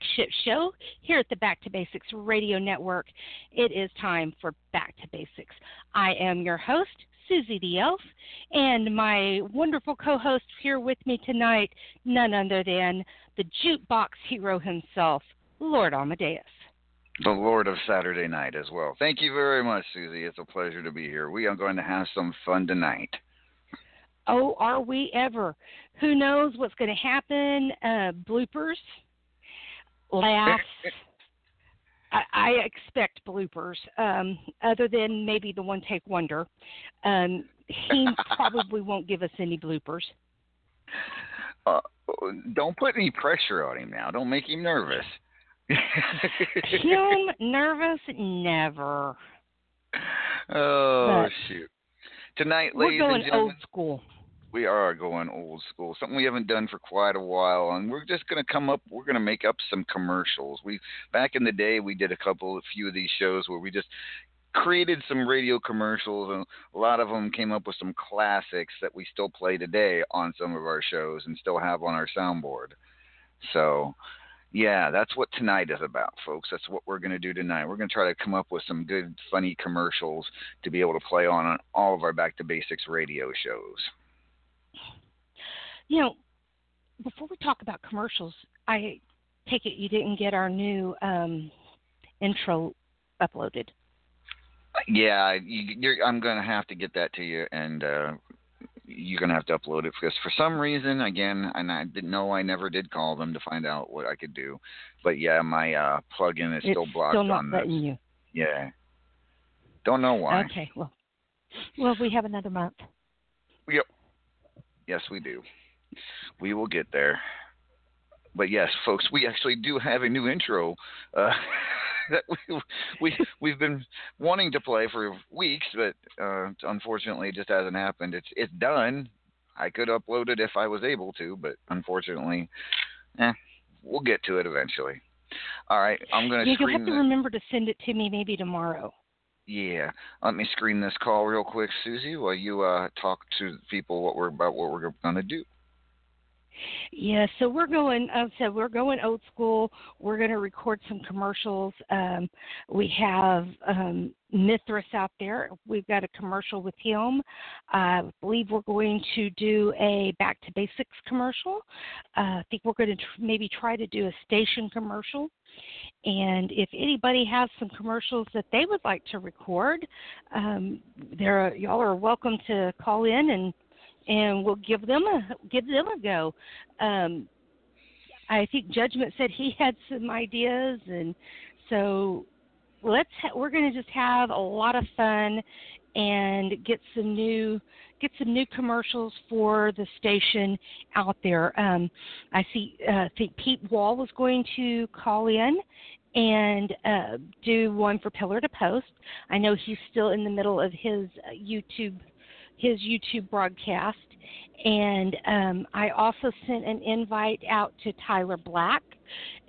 flagship show here at the Back to Basics Radio Network. It is time for Back to Basics. I am your host, Suzy the Elf, and my wonderful co host here with me tonight, none other than the jukebox hero himself, Lord Amadeus. the Lord of Saturday night as well. Thank you very much, Suzy. It's a pleasure to be here. We are going to have some fun tonight. Oh, are we ever? Who knows what's going to happen? Uh, bloopers, laughs. I, I expect bloopers, um, other than maybe the one take wonder. Um, he probably won't give us any bloopers. Uh, don't put any pressure on him now. Don't make him nervous. Him nervous? Never. oh But shoot! Tonight, ladies and gentlemen, old school. We are going old school. Something we haven't done for quite a while, and we're just going to come up. We're going to make up some commercials. We back in the day, we did a couple, a few of these shows where we just created some radio commercials, and a lot of them came up with some classics that we still play today on some of our shows and still have on our soundboard. So. Yeah, that's what tonight is about, folks. That's what we're going to do tonight. We're going to try to come up with some good, funny commercials to be able to play on all of our Back to Basics radio shows. You know, before we talk about commercials, I take it you didn't get our new um, intro uploaded. Yeah, you, you're, I'm going to have to get that to you, and uh, you're going to have to upload it because for some reason, again, and I didn't know I never did call them to find out what I could do, but yeah, my uh, plug-in is it's still blocked still not on letting this. you. Yeah, don't know why. Okay, well, Well, we have another month. Yep. Yes, we do. We will get there. But yes, folks, we actually do have a new intro uh, that we, we we've been wanting to play for weeks, but uh, unfortunately, it just hasn't happened. It's it's done. I could upload it if I was able to, but unfortunately, eh, we'll get to it eventually. All right, I'm going yeah, to you'll have to the- remember to send it to me maybe tomorrow. Yeah, let me screen this call real quick, Suzy, while you uh, talk to people what we're about what we're going to do. Yeah, so we're going. I said we're going old school. We're going to record some commercials. Um, we have um, Mithras out there. We've got a commercial with him. I believe we're going to do a Back to Basics commercial. Uh, I think we're going to tr- maybe try to do a station commercial. And if anybody has some commercials that they would like to record, um, there y'all are welcome to call in and and we'll give them a give them a go. Um, I think Judgment said he had some ideas, and so let's ha- we're going to just have a lot of fun and get some new get some new commercials for the station out there. Um, I see. Uh, think Pete Wall was going to call in and uh, do one for Pillar to Post. I know he's still in the middle of his uh, YouTube his YouTube broadcast, and um, I also sent an invite out to Tyler Black,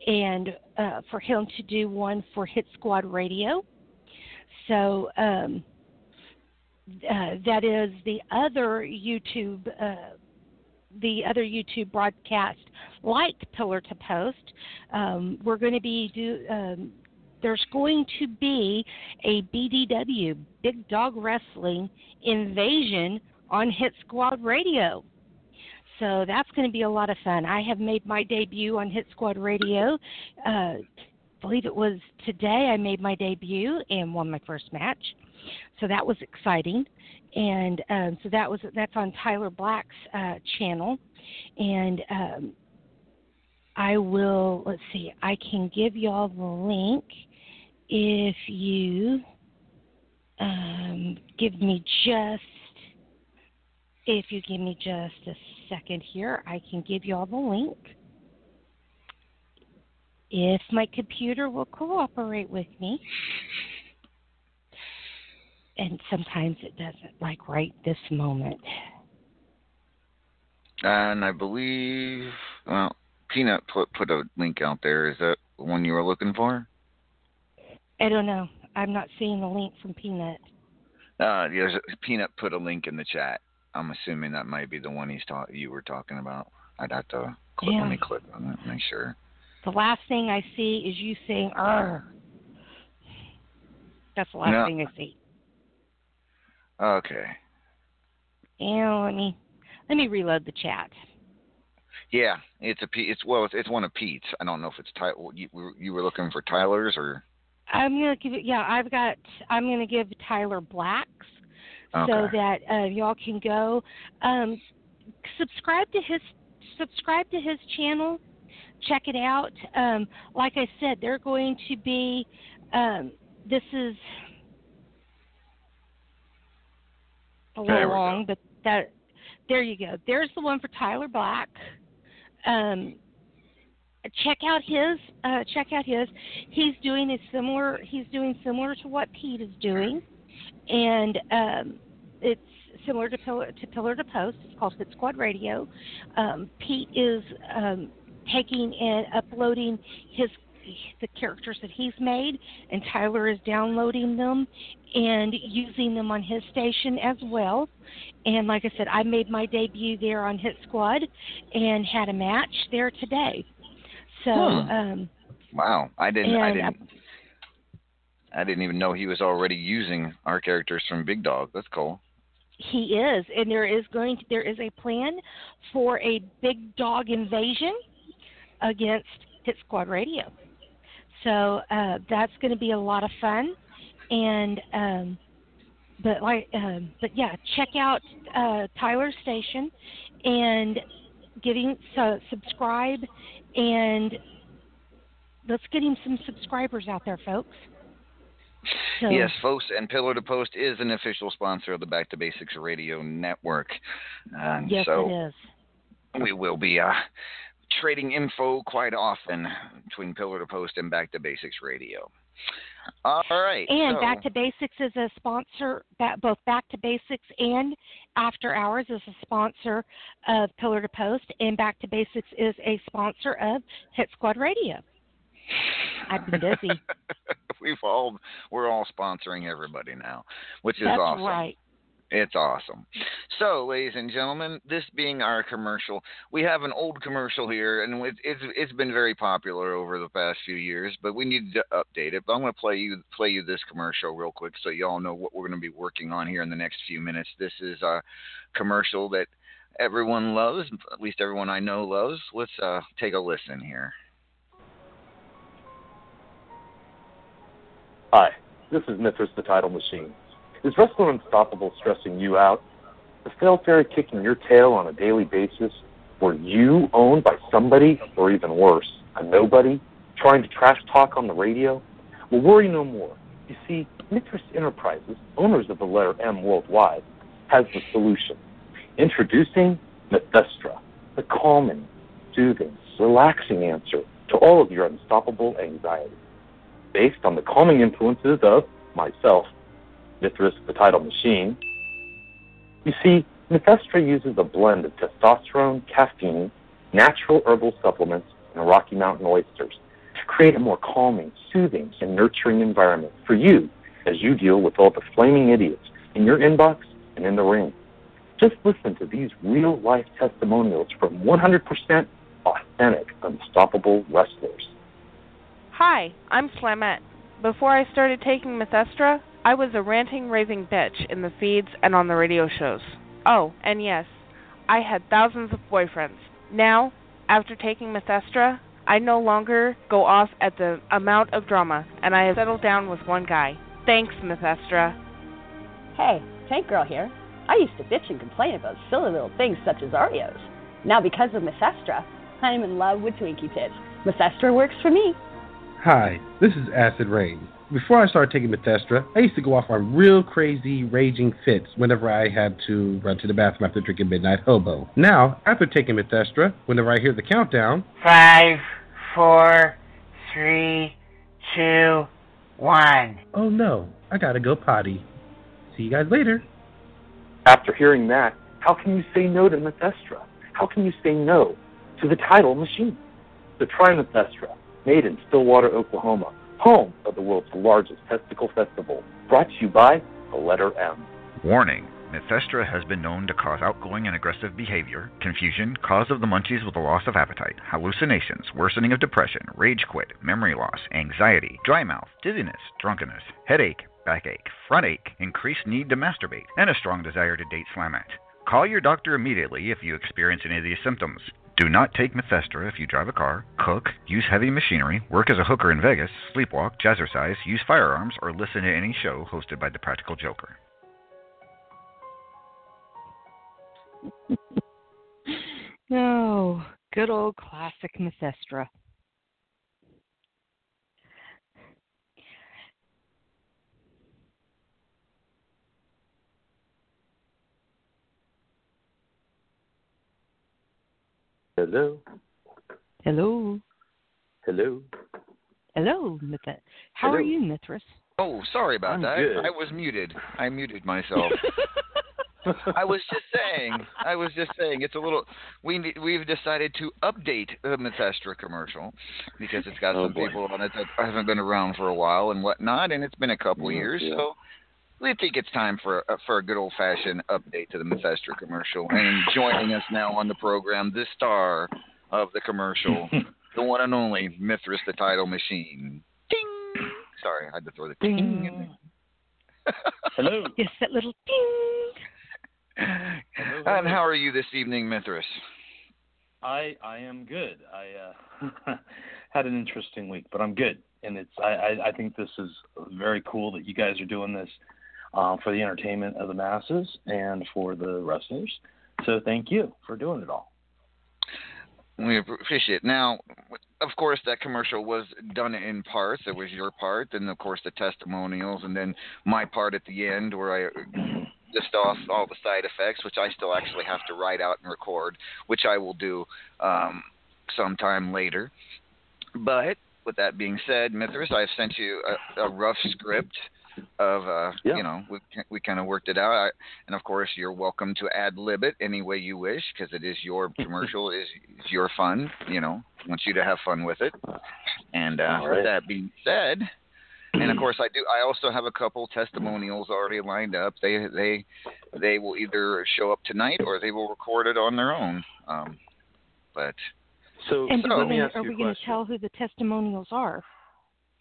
and uh, for him to do one for Hit Squad Radio. So um, uh, that is the other YouTube. Uh, the other YouTube broadcast, like Pillar to Post, um, we're going to be do. Um, there's going to be a BDW, Big Dog Wrestling Invasion on Hit Squad Radio. So that's going to be a lot of fun. I have made my debut on Hit Squad Radio. Uh, believe it was today I made my debut and won my first match. So that was exciting, and um, so that was that's on Tyler Black's uh, channel, and um, I will let's see. I can give y'all the link if you um, give me just if you give me just a second here, I can give y'all the link. If my computer will cooperate with me and sometimes it doesn't, like right this moment. And I believe, well, Peanut put put a link out there. Is that the one you were looking for? I don't know. I'm not seeing the link from Peanut. Uh, yes, Peanut put a link in the chat. I'm assuming that might be the one he's ta- you were talking about. I'd have to click, yeah. let me click on it, make sure. The last thing I see is you saying "er." That's the last No. thing I see. Okay. And let me let me reload the chat. Yeah, it's a. It's well, it's, it's one of Pete's. I don't know if it's Ty. You, you were looking for Tyler's or I'm gonna give it. Yeah, I've got. I'm gonna give Tyler Blacks so that uh, y'all can go um, subscribe to his subscribe to his channel. Check it out. Um, like I said, they're going to be. Um, this is a little long, but that there you go. There's the one for Tyler Black. Um, check out his. Uh, check out his. He's doing a similar. He's doing similar to what Pete is doing, and um, it's similar to Pillar to Pillar to Post. It's called Hit Squad Radio. Um, Pete is um, taking and uploading his the characters that he's made, and Tyler is downloading them and using them on his station as well. And like I said, I made my debut there on Hit Squad and had a match there today. So, Hmm. um, wow, I didn't. I And, uh, didn't. I didn't even know he was already using our characters from Big Dog. That's cool. He is, and there is going to, there is a plan for a big dog invasion against Hit Squad Radio. So uh, that's going to be a lot of fun, and um, but like um, but yeah, check out uh, Tyler's station and getting so subscribe and let's get him some subscribers out there, folks. So, Yes, folks, and Pillar to Post is an official sponsor of the Back to Basics Radio Network. And yes, so it is. we will be uh, trading info quite often between Pillar to Post and Back to Basics Radio. All right. And so- Back to Basics is a sponsor, both Back to Basics and After Hours is a sponsor of Pillar to Post, and Back to Basics is a sponsor of Hit Squad Radio. I've been busy. We've all we're all sponsoring everybody now, which is That's awesome. right. It's awesome. So, ladies and gentlemen, this being our commercial, we have an old commercial here, and it's it's, it's been very popular over the past few years. But we need to update it. But I'm going to play you play you this commercial real quick, so y'all know what we're going to be working on here in the next few minutes. This is a commercial that everyone loves, at least everyone I know loves. Let's uh, take a listen here. Hi, this is Mithras the Title Machine. Is Wrestling Unstoppable stressing you out? Is Phil Fairy kicking your tail on a daily basis? Were you owned by somebody, or even worse, a nobody, trying to trash talk on the radio? Well, worry no more, You see, Mithras Enterprises, owners of the letter M worldwide, has the solution. Introducing Mythestra, the calming, soothing, relaxing answer to all of your unstoppable anxiety. Based on the calming influences of myself, Mithras the title machine, you see, Mythestra uses a blend of testosterone, caffeine, natural herbal supplements, and Rocky Mountain oysters to create a more calming, soothing, and nurturing environment for you as you deal with all the flaming idiots in your inbox and in the ring. Just listen to these real life testimonials from 100% authentic, unstoppable wrestlers. Hi, I'm Slamette. Before I started taking Mythestra, I was a ranting, raving bitch in the feeds and on the radio shows. Oh, and yes, I had thousands of boyfriends. Now, after taking Mythestra, I no longer go off at the amount of drama, and I have settled down with one guy. Thanks, Mythestra. Hey, Tank Girl here. I used to bitch and complain about silly little things such as Oreos. Now, because of Mythestra, I am in love with Twinkie Tits. Mythestra works for me. Hi, this is Acid Rain. Before I started taking Mythestra, I used to go off on real crazy, raging fits whenever I had to run to the bathroom after drinking Midnight Hobo. Now, after taking Mythestra, whenever I hear the countdown Five, four, three, two, one. Oh no, I gotta go potty. See you guys later. After hearing that, how can you say no to Mythestra? How can you say no to the title machine? The Trimethestra, made in Stillwater, Oklahoma, home of the world's largest testicle festival, brought to you by the letter M. Warning. Mythestra has been known to cause outgoing and aggressive behavior, confusion, cause of the munchies with a loss of appetite, hallucinations, worsening of depression, rage quit, memory loss, anxiety, dry mouth, dizziness, drunkenness, headache, backache, front ache, increased need to masturbate, and a strong desire to date Slamette. Call your doctor immediately if you experience any of these symptoms. Do not take Mythestra if you drive a car, cook, use heavy machinery, work as a hooker in Vegas, sleepwalk, jazzercise, use firearms, or listen to any show hosted by the Practical Joker. Oh, good old classic Mythestra. Hello, Hello. hello. Hello, Myth- How are you, Mithras? Oh, sorry about I'm that. good. I was muted. I muted myself. I was just saying. I was just saying. It's a little. We ne- we've decided to update the Mythestra commercial because it's got Oh, some boy. people on it that haven't been around for a while and whatnot, and it's been a couple Yeah, years. yeah. So we think it's time for a, for a good old fashioned update to the Mythestra commercial. And joining us now on the program, the star of the commercial, the one and only Mithras, the title machine. Ding. Sorry, I had to throw the ting in there. Hello. Yes, that little ding. Hello. And how are you this evening, Mithras? I I am good. I uh, had an interesting week, but I'm good, and it's I, I I think this is very cool that you guys are doing this um, for the entertainment of the masses and for the wrestlers. So thank you for doing it all. We appreciate it. Now, of course, that commercial was done in parts. It was your part, and of course the testimonials, and then my part at the end where I list off all the side effects, which I still actually have to write out and record, which I will do um, sometime later. But with that being said, Mithras, I've sent you a, a rough script of uh Yeah. you know we we kind of worked it out. I, and of course you're welcome to ad lib it any way you wish because it is your commercial is is your fun you know want you to have fun with it. And uh All with that being said and of course I do I also have a couple testimonials already lined up. They they they will either show up tonight or they will record it on their own. Um but So, And so let me ask are you we going to tell who the testimonials are?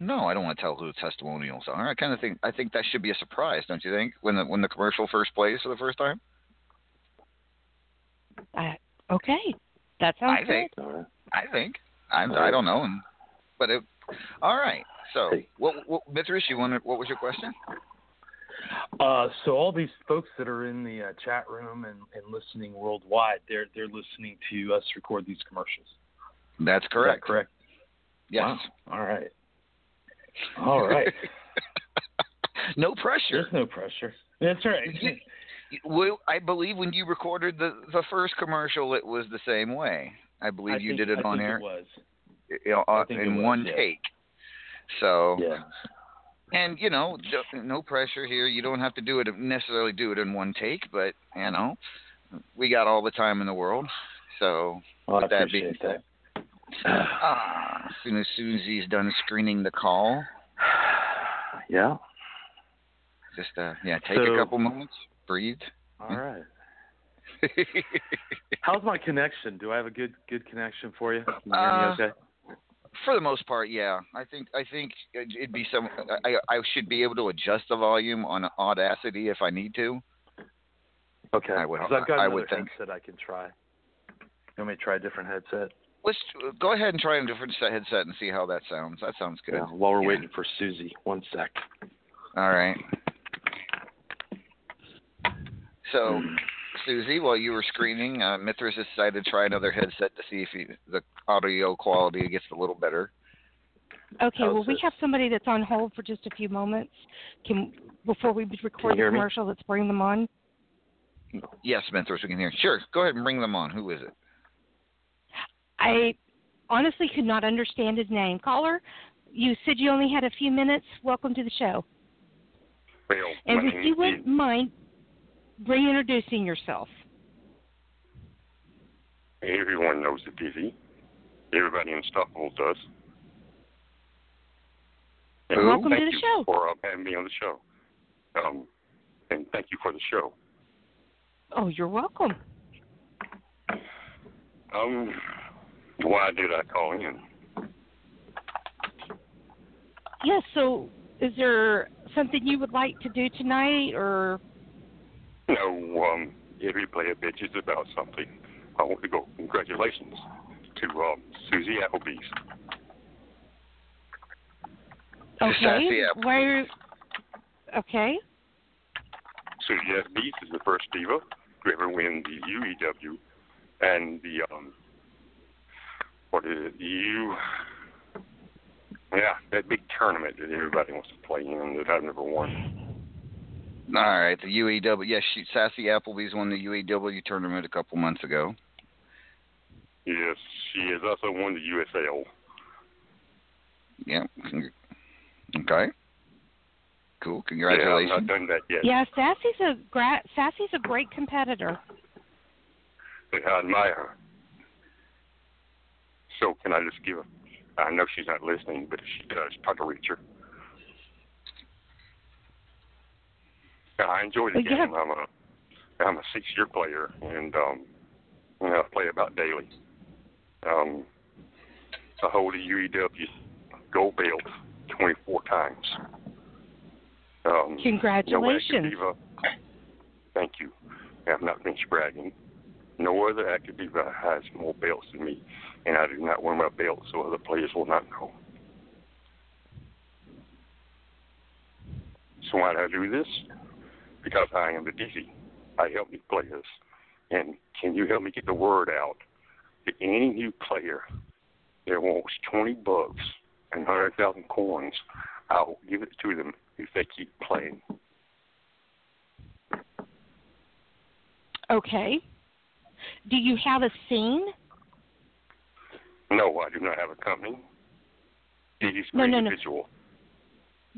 No, I don't want to tell who the testimonials are. I kind of think I think that should be a surprise, don't you think? When the when the commercial first plays for the first time. Uh, okay, that sounds I think. I think. I All I don't know, but it. All right. So, Hey. what, what Mithras, you wanted? What was your question? Uh, so all these folks that are in the uh, chat room and, and listening worldwide, they're they're listening to us record these commercials. That's Is correct. that correct? Yes. Wow. All right. All right. no pressure. There's no pressure. That's right. You- well, I believe when you recorded the the first commercial, it was the same way. I believe I you think- did it I on think air. It was. you know, uh, in was, one yeah. take. So, Yeah. and you know, no pressure here. You don't have to do it necessarily do it in one take, but you know, we got all the time in the world. So, Well, I with that being said, ah, as soon as Suzy's done screening the call, Yeah. just uh, yeah, take a couple moments, breathe. All right. How's my connection? Do I have a good good connection for you? You Uh, okay? For the most part, yeah. I think I think it'd be some. I I should be able to adjust the volume on Audacity if I need to. Okay. I would- I've got I another would think. headset I can try. You want me to try a different headset? Let's go ahead and try a different set headset and see how that sounds. That sounds good. Yeah, while we're waiting for Suzy, one sec. All right. So, Suzy, while you were screening, uh, Mithras decided to try another headset to see if he, the audio quality gets a little better. Okay, How's well, we this? have somebody that's on hold for just a few moments. Can before we record the hear me? commercial, let's bring them on. Yes, Mithras, we can hear. Sure, go ahead and bring them on. Who is it? I honestly could not understand his name. Caller, you said you only had a few minutes. Welcome to the show. Well, And if you wouldn't mind reintroducing yourself. Everyone knows the Dizzy. Everybody in Stockholm does. And Welcome thank to the you show. for uh, having me on the show. Um, and thank you for the show. Oh, you're welcome. Um, why did I call in? Yes, so is there something you would like to do tonight or No, um, every player bitches about something. I want to go. Congratulations to um, Susie Applebee's. okay? Sassy Apple. Why are okay? Susie Applebee's is the first diva to ever win the UEW and the um, what is it? You. Yeah, that big tournament that everybody wants to play in that I've never won. All right, the UAW. Yes, she, Sassy Appleby's won the UAW tournament a couple months ago. Yes, she has also won the USL. Yeah. Okay. Cool. Yeah, I've Congratulations. not done that yet. Yeah, Sassy's a gra- Sassy's a great competitor. I admire her. So can I just give a I know she's not listening, but if she does, try to reach her. I enjoy the yeah. game. I'm a I'm a six year player and um you know, I play about daily. Um I hold a UEW gold belt twenty four times. Um Congratulations. Diva. Thank you. I'm not finished bragging. No other active diva has more belts than me, and I do not wear my belt so other players will not know. So why do I do this? Because I am the DC. I help these players. And can you help me get the word out to any new player that wants 20 bucks and 100,000 coins? I will give it to them if they keep playing. Okay. Do you have a scene? No, I do not have a company. No, no, no. individual.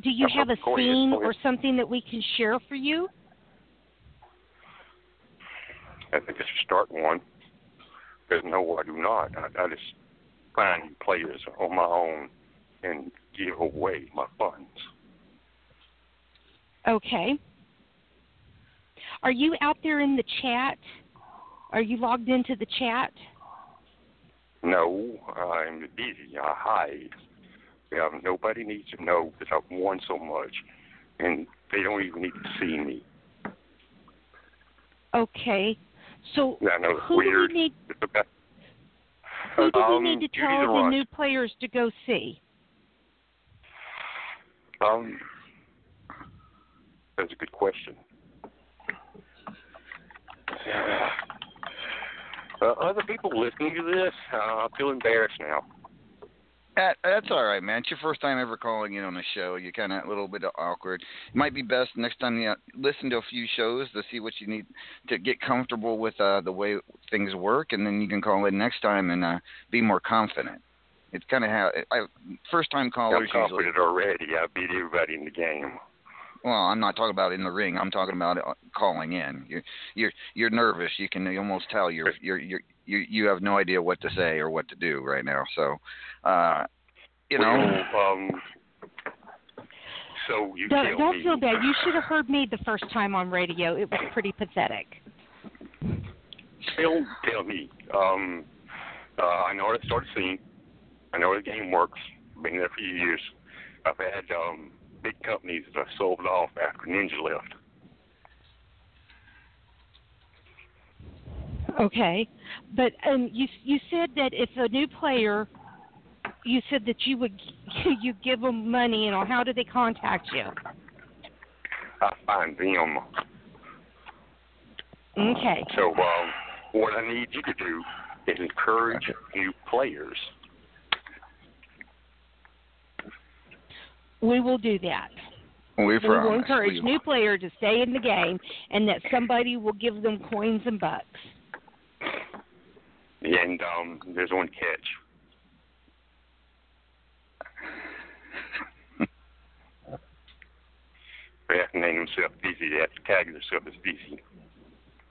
Do you Uh, have a scene ahead. or something that we can share for you? I think I should start one. But no, I do not. I, I just find players on my own and give away my funds. Okay. Are you out there in the chat? Are you logged into the chat? No, I'm busy. I hide. Yeah, nobody needs to know that I've won so much, and they don't even need to see me. Okay. So who weird. do we need who do Um, we need to tell the the new players to go see? Um, that's a good question. Uh, other people listening to this, uh, I feel embarrassed now. That, that's all right, man. It's your first time ever calling in on a show. You're kind of a little bit awkward. It might be best next time you listen to a few shows to see what you need to get comfortable with uh, the way things work, and then you can call in next time and uh, be more confident. It's kind of how I, first time callers I'm usually. confident already. I beat everybody in the game. Well, I'm not talking about in the ring. I'm talking about uh, calling in. You're you're you're nervous. You can almost tell you're you're you're you you have no idea what to say or what to do right now. So, uh, you know. Well, um, so you Don't, don't me. feel bad. You should have heard me the first time on radio. It was pretty pathetic. Tell, tell me. Um, uh, I know how to start a scene. I know how the game works. Been there for years. I've had um, big companies that I sold off after Ninja left. Okay, but um, you you said that if a new player, you said that you would you give them money, and how do they contact you? I find them. Okay. So um, what I need you to do is encourage new players. We will do that. We We will encourage We- new player to stay in the game, and that somebody will give them coins and bucks. And um, there's one catch. they have to name themselves Dizzy. They have to tag themselves as Dizzy.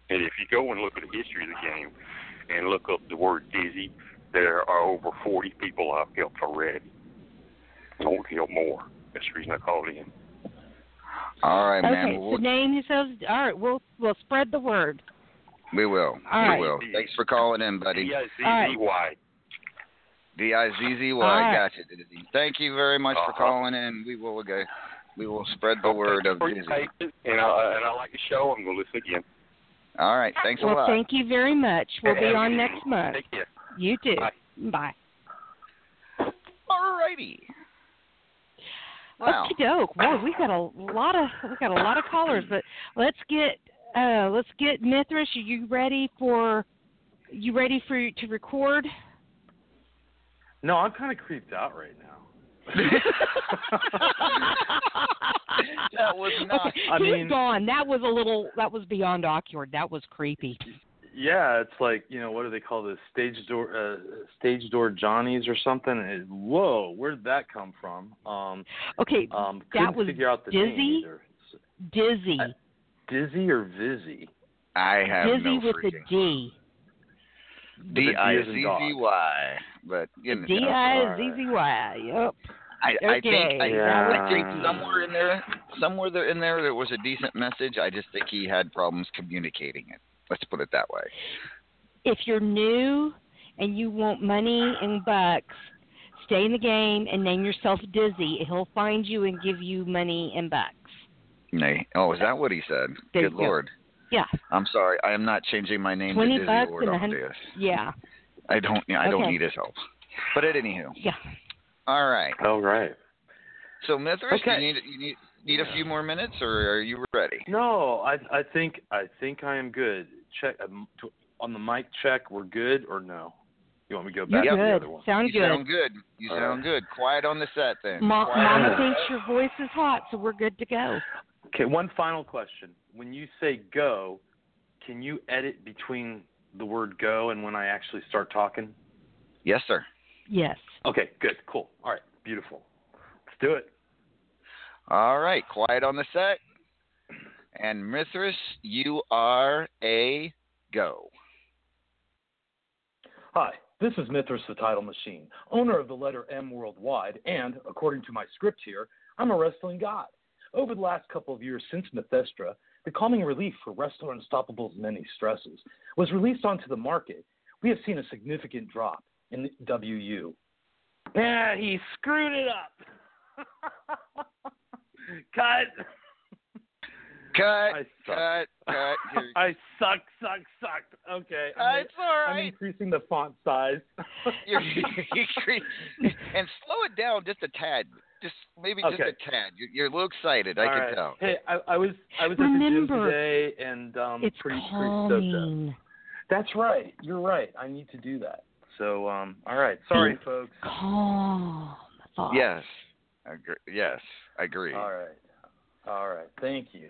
And if you go and look at the history of the game and look up the word Dizzy, there are over 40 people I've helped already. I want to help more. That's the reason I called in. All right, man. okay, We'll- so name yourselves. All right, we'll we'll spread the word. We will. All we right. will. Thanks for calling in, buddy. D-I-Z-Z-Y. D I Z Z All Y. right. Gotcha. Dizzy. Thank you very much for Uh-huh. calling in. We will go. We will spread the word of For Dizzy. And I, and I like the show. I'm going to listen again. All right. Thanks a well, lot. thank you very much. We'll be on next month. Take care. You too. Bye. Bye. All righty. Wow. Okie doke. Boy, We've got a lot of we got a lot of callers, but let's get uh let's get Mithras. Are you ready for you ready for to record? No, I'm kind of creeped out right now. that was not. Okay, I he's mean- gone. That was a little. That was beyond awkward. That was creepy. Yeah, it's like you know what do they call this stage door uh, stage door Johnnies or something? It, whoa, where did that come from? Um, Okay, um, that couldn't was figure out the Dizzy. name either. Dizzy. Dizzy or Vizzy? I have Dizzy no with the freaking. D. D I as in Z dog. Z Y. But you know. D I Z Z Y. Yep. I, I think I, Okay, I think somewhere in there, somewhere there in there, there was a decent message. I just think he had problems communicating it. Let's put it that way. If you're new and you want money and bucks, stay in the game and name yourself Dizzy. He'll find you and give you money and bucks. Nay. Oh, is that what he said? There Good you go. lord. Yeah. I'm sorry. I am not changing my name Twenty to Dizzy bucks Lord and on this. Yeah. I don't. I don't Okay. need his help. But at anywho, Yeah. all right. All right. So Mithras, Okay. you need you need need a few more minutes, or are you ready? No, I I think I think I am good. Check um, on the mic check. We're good or no? You want me to go back You're to the good. other one? Sound you good. sound good. You All sound good. Quiet on the set then. Ma- Quiet on Mama thinks your voice is hot, so we're good to go. Okay, one final question. When you say go, can you edit between the word go and when I actually start talking? Yes, sir. Yes. Okay, good, cool. All right, beautiful. Let's do it. All right. Quiet on the set. And Mithras, you are a go. Hi, this is Mithras the Title Machine, owner of the letter M Worldwide, and, according to my script here, I'm a wrestling god. Over the last couple of years since Methestra, the calming relief for Wrestler Unstoppable's many stresses was released onto the market. We have seen a significant drop in the WU. Yeah, he screwed it up. Cut. Cut. I suck. Cut. Cut. I suck, suck, sucked. Okay. Uh, it's all I'm increasing the font size. You're, you're and slow it down just a tad. Just maybe just a tad. You're, you're a little excited. I All can right. tell. Hey, I, I was I was at the gym Remember, today and um It's pretty pretty stoked up. calming. That's right. You're right. I need to do that. So, um, all right. Sorry, Think folks. Calm. thoughts. Yes. I agree. Yes, I agree. All right. All right. Thank you.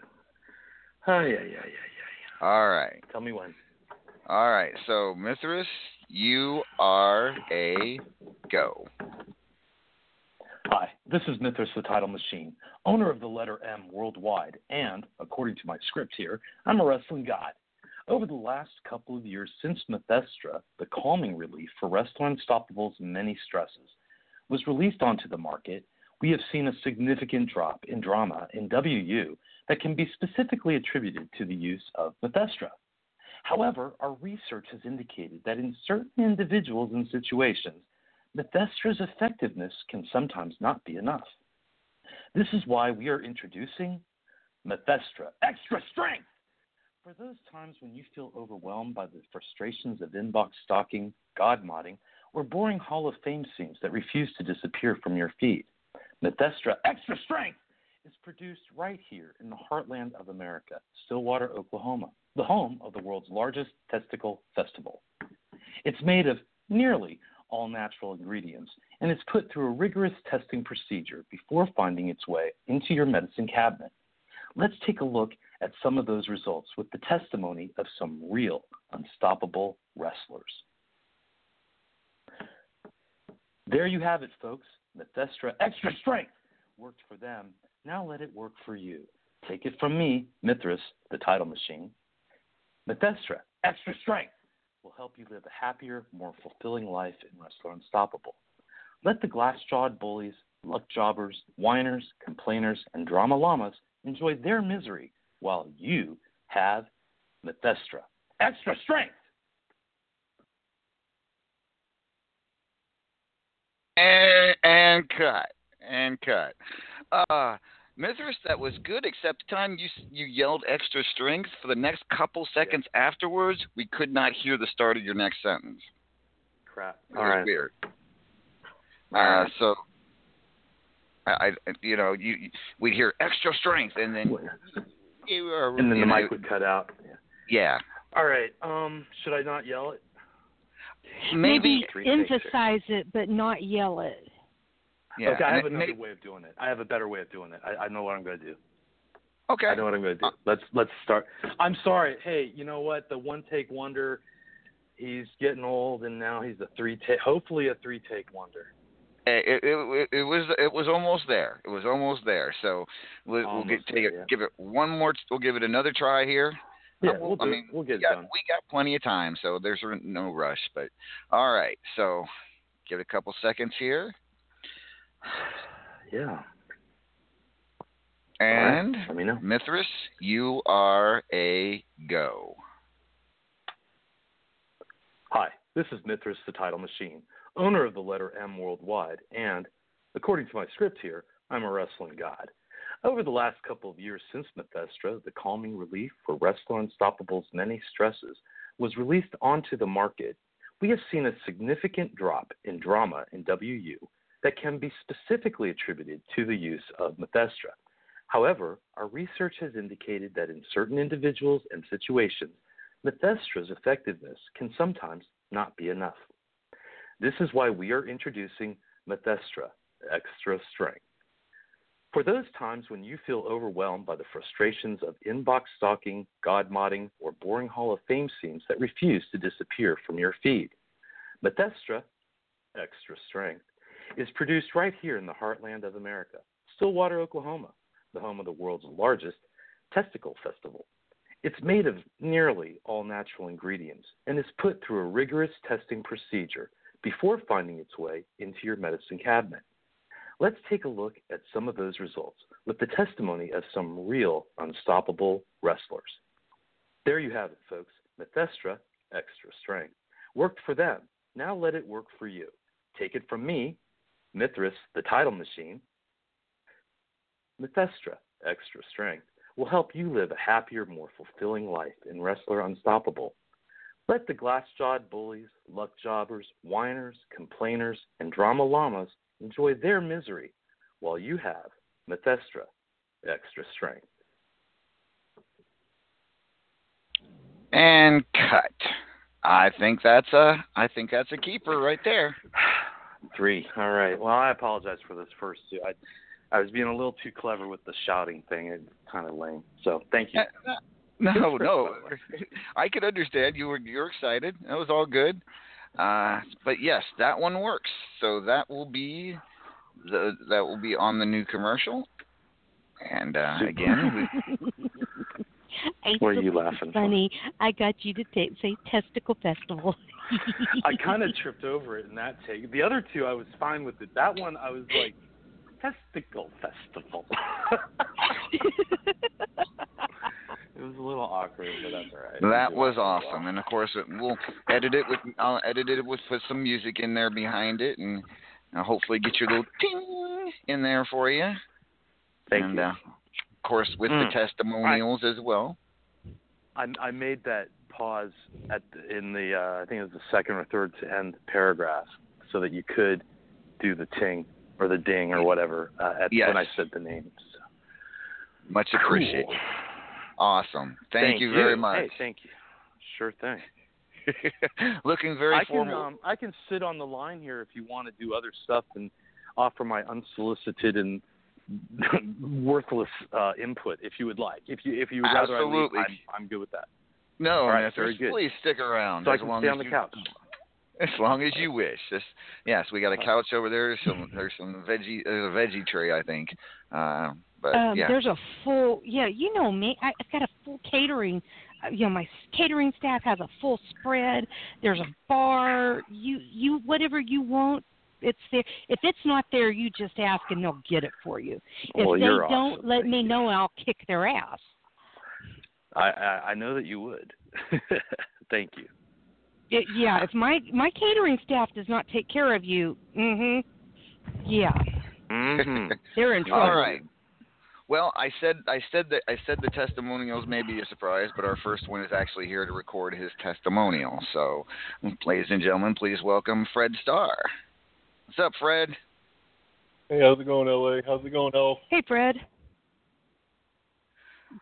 Oh, yeah, yeah, yeah, yeah. All right. Tell me when. All right. So, Mithras, you are a go. Hi, this is Mithras the Title Machine, owner of the letter M worldwide, and, according to my script here, I'm a wrestling god. Over the last couple of years since Methestra, the calming relief for Wrestler Unstoppable's many stresses, was released onto the market, we have seen a significant drop in drama in WU that can be specifically attributed to the use of Methestra. However, our research has indicated that in certain individuals and situations, Methestra's effectiveness can sometimes not be enough. This is why we are introducing Methestra Extra Strength. For those times when you feel overwhelmed by the frustrations of inbox stalking, God modding, or boring Hall of Fame scenes that refuse to disappear from your feed, Methestra Extra Strength is produced right here in the heartland of America, Stillwater, Oklahoma, the home of the world's largest testicle festival. It's made of nearly all natural ingredients and it's put through a rigorous testing procedure before finding its way into your medicine cabinet. Let's take a look at some of those results with the testimony of some real unstoppable wrestlers. There you have it, folks. Methestra Extra Strength worked for them. Now let it work for you. Take it from me, Mithras, the title machine. Methestra Extra Strength will help you live a happier, more fulfilling life in Wrestler Unstoppable. Let the glass jawed bullies, luck jobbers, whiners, complainers, and drama llamas enjoy their misery while you have Methestra. Extra strength! And, and cut. And cut. Uh, Mithras, that was good, except the time you you yelled extra strength for the next couple seconds afterwards, we could not hear the start of your next sentence. Crap. It All was right. weird. Uh, so, I, I, you know, you you- we'd hear extra strength, and then you were, And then you the know, mic would cut out. Yeah, All right. Um, should I not yell it? maybe. Three takes here. emphasize it, but not yell it. Yeah, okay, I have and another way of doing it. I have a better way of doing it. I, I know what I'm going to do. Okay. I know what I'm going to do. Let's let's start. I'm sorry. Hey, you know what? The one take wonder. He's getting old, and now he's a three take. Hopefully, a three take wonder. It, it, it, it was it was almost there. It was almost there. So we'll, we'll get take there, it, yeah. give it one more. We'll give it another try here. Yeah, Uh, we'll do I mean, We'll get we it got, done. We got plenty of time, so there's no rush. But all right, so give it a couple seconds here, Yeah. and Let me know. Mithras, you are a go. Hi, this is Mithras the Title Machine, owner of the letter M worldwide, and, according to my script here, I'm a wrestling god. Over the last couple of years since Methestra, the calming relief for Wrestler Unstoppable's many stresses was released onto the market, we have seen a significant drop in drama in WU that can be specifically attributed to the use of Methestra. However, our research has indicated that in certain individuals and situations, Methestra's effectiveness can sometimes not be enough. This is why we are introducing Methestra Extra Strength. For those times when you feel overwhelmed by the frustrations of inbox stalking, God modding, or boring Hall of Fame scenes that refuse to disappear from your feed, Methestra Extra Strength is produced right here in the heartland of America, Stillwater, Oklahoma, the home of the world's largest testicle festival. It's made of nearly all natural ingredients and is put through a rigorous testing procedure before finding its way into your medicine cabinet. Let's take a look at some of those results with the testimony of some real unstoppable wrestlers. There you have it, folks. Methestra Extra Strength. Worked for them. Now let it work for you. Take it from me, Mithras, the title machine. Methestra Extra Strength will help you live a happier, more fulfilling life in Wrestler Unstoppable. Let the glass jawed bullies, luck jobbers, whiners, complainers, and drama llamas enjoy their misery while you have Methestra Extra Strength. And cut. I think that's a I think that's a keeper right there. Three. All right. Well, I apologize for this first two. I I was being a little too clever with the shouting thing. It's kind of lame. So thank you. Uh, no, no. I could understand you were you're excited. That was all good. Uh, but yes, that one works. So that will be the that will be on the new commercial. And uh, again, we, I What are you it was laughing for? Funny. I got you to ta- say testicle festival. I kind of tripped over it in that take. The other two, I was fine with it. That one, I was like, testicle festival. it was a little awkward, but that's all right. that was awesome. And of course, it, we'll edit it with I'll edit it with put some music in there behind it, and uh, hopefully get your little ting in there for you. Thank and, you. Uh, of course, with Mm. the testimonials as well. I, I made that pause at the, in the uh, I think it was the second or third to end paragraph, so that you could do the ting or the ding or whatever uh, at Yes. when I said the names. Much appreciated. Awesome. Thank, you very much. Hey, thank you. Sure thing. Looking very I can formal. um, I can sit on the line here if you want to do other stuff and offer my unsolicited and worthless uh, input if you would like. If you if you would rather I leave, I'm, I'm good with that. No, All right, Masters, very good. please stick around So I as can long stay as on the you, couch. As long as you wish. Just, yes, we got a couch over there. There's some there's some veggie there's a veggie tray I think. Uh, but um, yeah. There's a full, yeah, you know me. I, I've got a full catering. uh, You know, my catering staff has a full spread. There's a bar. You, you, whatever you want, it's there. If it's not there, you just ask and they'll get it for you. If Well, they you're don't, awesome. let me know and I'll kick their ass. I, I I know that you would. Thank you. It, yeah, if my my catering staff does not take care of you, mhm. Yeah, Mm-hmm. they're in trouble. All right. Well, I said I said that I said the testimonials may be a surprise, but our first one is actually here to record his testimonial. So, ladies and gentlemen, please welcome Fred Starr. What's up, Fred? Hey, how's it going, LA? How's it going, Elf? Hey, Fred.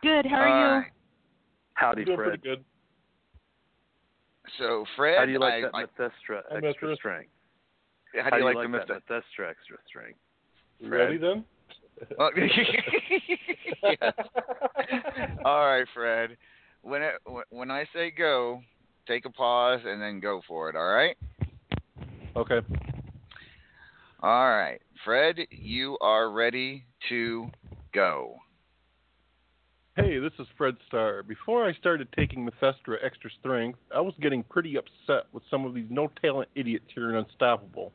Good. How are All you? Right. Howdy, Doing Fred. pretty good. So, Fred, How do you like I, that I, Methestra I'm extra Methestra. strength? how do you like, like the that Methestra extra strength? Fred. ready then? Yes. All right, Fred. When it, when I say go, take a pause and then go for it. All right. Okay. All right, Fred, you are ready to go. Hey, this is Fred Starr. Before I started taking Methestra Extra Strength, I was getting pretty upset with some of these no talent idiots here in Unstoppable.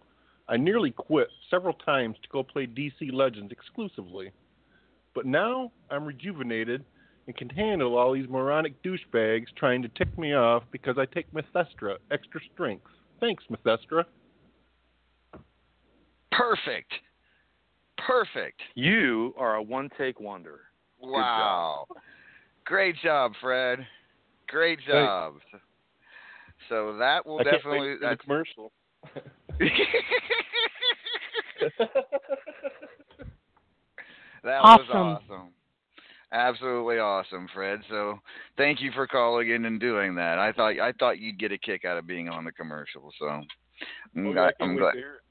I nearly quit several times to go play DC Legends exclusively. But now I'm rejuvenated and can handle all these moronic douchebags trying to tick me off because I take Methestra Extra Strength. Thanks, Methestra. Perfect. Perfect. You are a one-take wonder. Good job. Wow. Great job, Fred. Great job. So that will I can't definitely wait for the commercial. that Awesome. was awesome. Absolutely awesome, Fred. So thank you for calling in and doing that. I thought I thought you'd get a kick out of being on the commercial. So I'm, Oh, glad- I can't I'm glad. to hear it. Oh.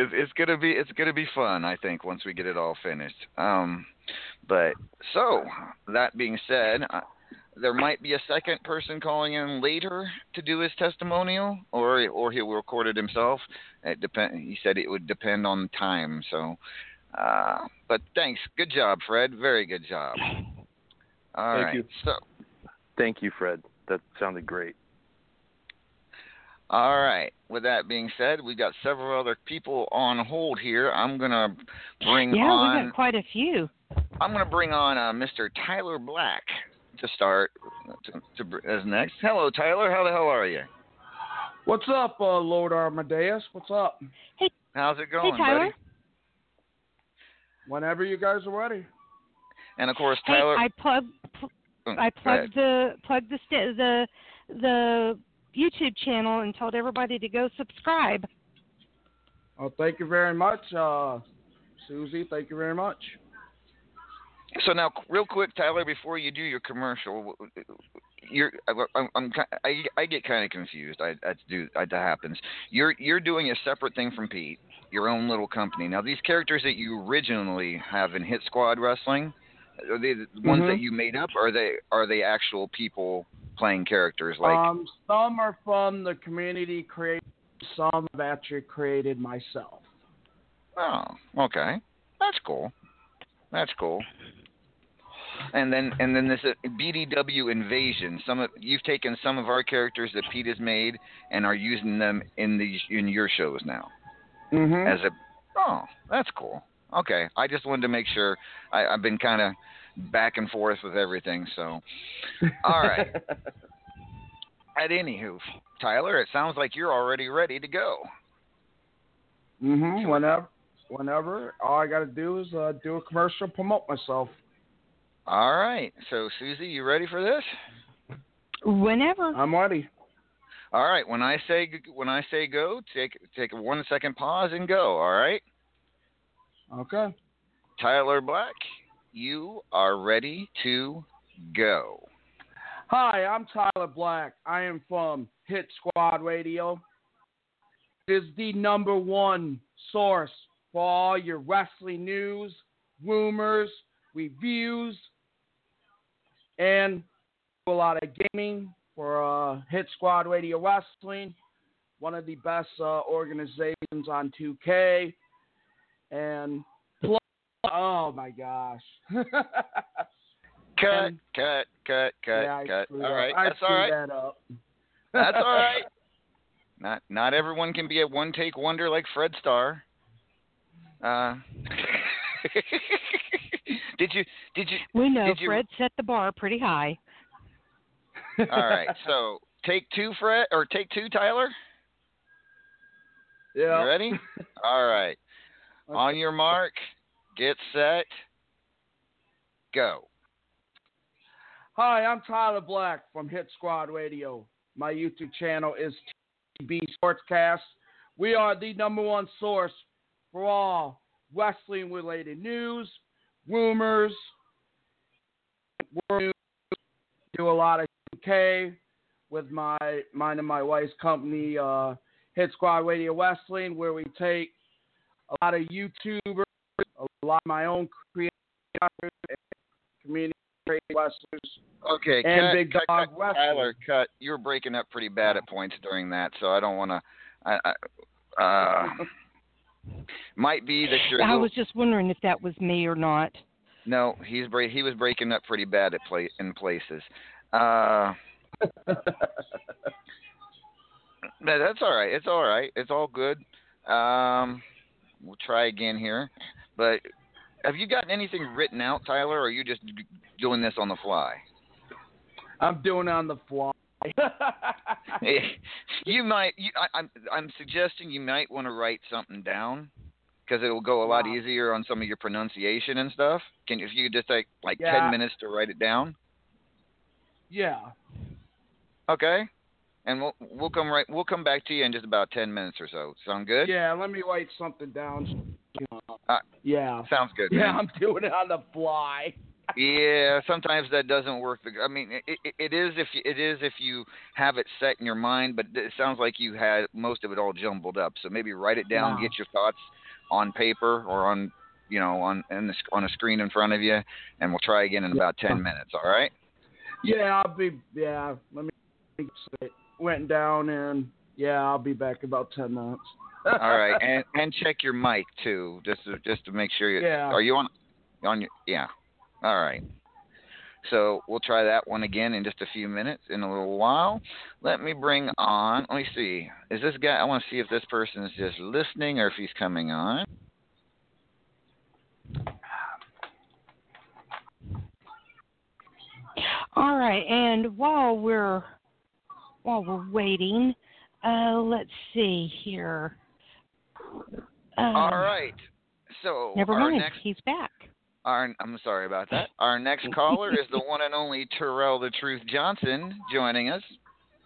It's, it's gonna be it's gonna be fun. I think once we get it all finished. Um, but so that being said, uh, there might be a second person calling in later to do his testimonial, or or he'll record it himself. It depend. He said it would depend on time. So, uh, but thanks. Good job, Fred. Very good job. All Thank right. you. So, Thank you, Fred. That sounded great. All right. With that being said, we got several other people on hold here. I'm gonna bring Yeah, on. Yeah, we got quite a few. I'm going to bring on uh, Mr. Tyler Black to start to, to, as next. Hello, Tyler. How the hell are you? What's up, uh, Lord Amadeus? What's up? Hey. How's it going, hey, Tyler. buddy? Whenever you guys are ready. And of course, Tyler. Hey, Tyler. I plug. pl- Oh, I go plugged the plugged the sta- the the YouTube channel and told everybody to go subscribe. Oh, thank you very much, uh, Suzy. Thank you very much. So now, real quick, Tyler, before you do your commercial, you're I'm, I'm I, I get kind of confused. I, I do that happens. You're you're doing a separate thing from Pete, your own little company. Now, these characters that you originally have in Hit Squad Wrestling, are they the ones Mhm. that you made up? Or are they are they actual people playing characters? Like um, some are from the community created. Some I've actually created myself. Oh, okay. That's cool. That's cool. And then and then this uh, BDW Invasion. Some of you've taken some of our characters that Pete has made and are using them in these in your shows now Mm-hmm. as a. Oh, that's cool. Okay, I just wanted to make sure. I, I've been kind of back and forth with everything, so. All right. At any anywho, Tyler, it sounds like you're already ready to go. Mm-hmm. Whenever, whenever, all I got to do is uh, do a commercial, promote myself. All right. So, Suzy, you ready for this? Whenever. I'm ready. All right. When I say when I say go, take take a one second pause and go. All right. Okay. Tyler Black, you are ready to go. Hi, I'm Tyler Black. I am from Hit Squad Radio. It is the number one source for all your wrestling news, rumors, reviews, and a lot of gaming for uh, Hit Squad Radio Wrestling, one of the best uh, organizations on 2K. And plus, oh my gosh. Cut, cut, cut, cut, Yeah, cut. screwed All up. right. I That's all screwed right. that up. That's all right. Not not everyone can be a one take wonder like Fred Starr. Uh, did you did you We know did you, Fred set the bar pretty high. All right. So take two, Fred, or take two, Tyler. Yeah. You ready? All right. On your mark, get set, go. Hi, I'm Tyler Black from Hit Squad Radio. My YouTube channel is TB Sportscast. We are the number one source for all wrestling related news, rumors, news. Do a lot of 2K with my mine and my wife's company, uh, Hit Squad Radio Wrestling, where we take a lot of YouTubers, a lot of my own creators, and community wrestlers. Okay, And cut, Big cut, Dog cut, Wrestling. Tyler, cut. You were breaking up pretty bad at points during that, so I don't want to. I, I, uh, might be that you're. a I little- was just wondering if that was me or not. No, he's break. He was breaking up pretty bad at play in places. Uh, that's all right. It's all right. It's all good. Um, we'll try again here. But have you gotten anything written out, Tyler, or are you just doing this on the fly? I'm doing it on the fly. you might. You, I, I'm. I'm suggesting you might want to write something down because it'll go a lot Wow. easier on some of your pronunciation and stuff. Can if you could just take like Yeah. ten minutes to write it down? yeah. Okay. And we'll we'll come right we'll come back to you in just about ten minutes or so. Sound good? Yeah, let me write something down. Uh, Yeah. sounds good. Yeah, man. I'm doing it on the fly. Yeah, sometimes that doesn't work. I mean, it, it, it is if you, it is if you have it set in your mind, but it sounds like you had most of it all jumbled up. So maybe write it down, Wow. get your thoughts on paper or on you know on in the, on a screen in front of you, and we'll try again in about ten minutes. All right? Yeah, I'll be. Yeah, let me. It went down and yeah, I'll be back in about ten minutes. All right, and and check your mic too, just to, just to make sure you Yeah. are you on on your yeah. All right. So we'll try that one again in just a few minutes, in a little while. Let me bring on. Let me see. Is this guy? I want to see if this person is just listening or if he's coming on. All right, and while we're while we're waiting, uh, let's see here. Um, All right. So Never our mind, next he's back. our I'm sorry about that. Our next caller is the one and only Terrell the Truth Johnson joining us.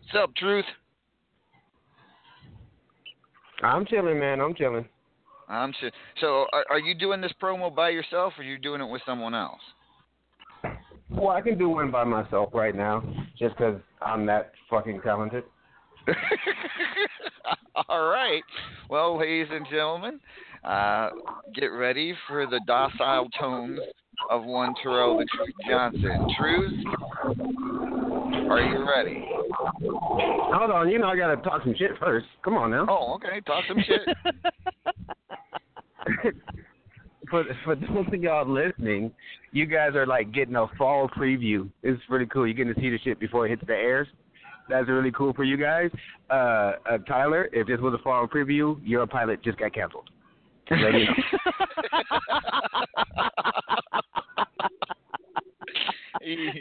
What's up, Truth? I'm chilling, man. I'm chilling. I'm sure. So, are, are you doing this promo by yourself, or are you doing it with someone else? Well, I can do one by myself right now, just 'cause I'm that fucking talented. All right. Well, ladies and gentlemen, uh, get ready for the docile tones of one Terrell the Truth Johnson. Truth, are you ready? Hold on, you know I gotta talk some shit first. Come on now. Oh, okay. Talk some shit. for for those of y'all listening, you guys are like getting a fall preview. It's pretty cool. You're getting to see the shit before it hits the airs. That's really cool for you guys. Uh, uh Tyler, if this was a fall preview, your pilot just got canceled. Just letting you know.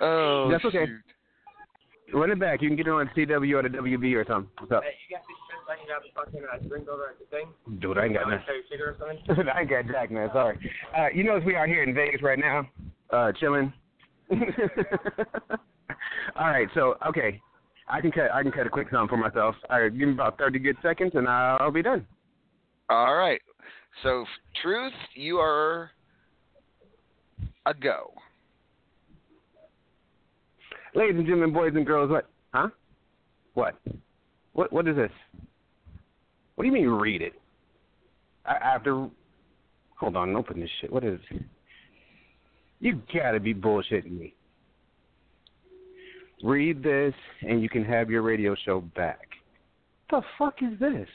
oh, That's okay. Run it back. You can get it on CW or the WB or something. What's up? Hey, you got these shirts I can have a fucking uh, drink over at the thing? Dude, I ain't got nothing. Tell you sugar or something? I ain't got jack, man. Sorry. Uh, you know, as we are here in Vegas right now, uh, chilling. All right, so okay, I can cut. I can cut a quick song for myself. All right, give me about thirty good seconds, and I'll be done. All right. So, Truth, you are a go. Ladies and gentlemen, boys and girls, what? Huh? What? What? What is this? What do you mean read it? I, I have to. Hold on, open this shit. What is? You gotta be bullshitting me. Read this, and you can have your radio show back. The fuck is this?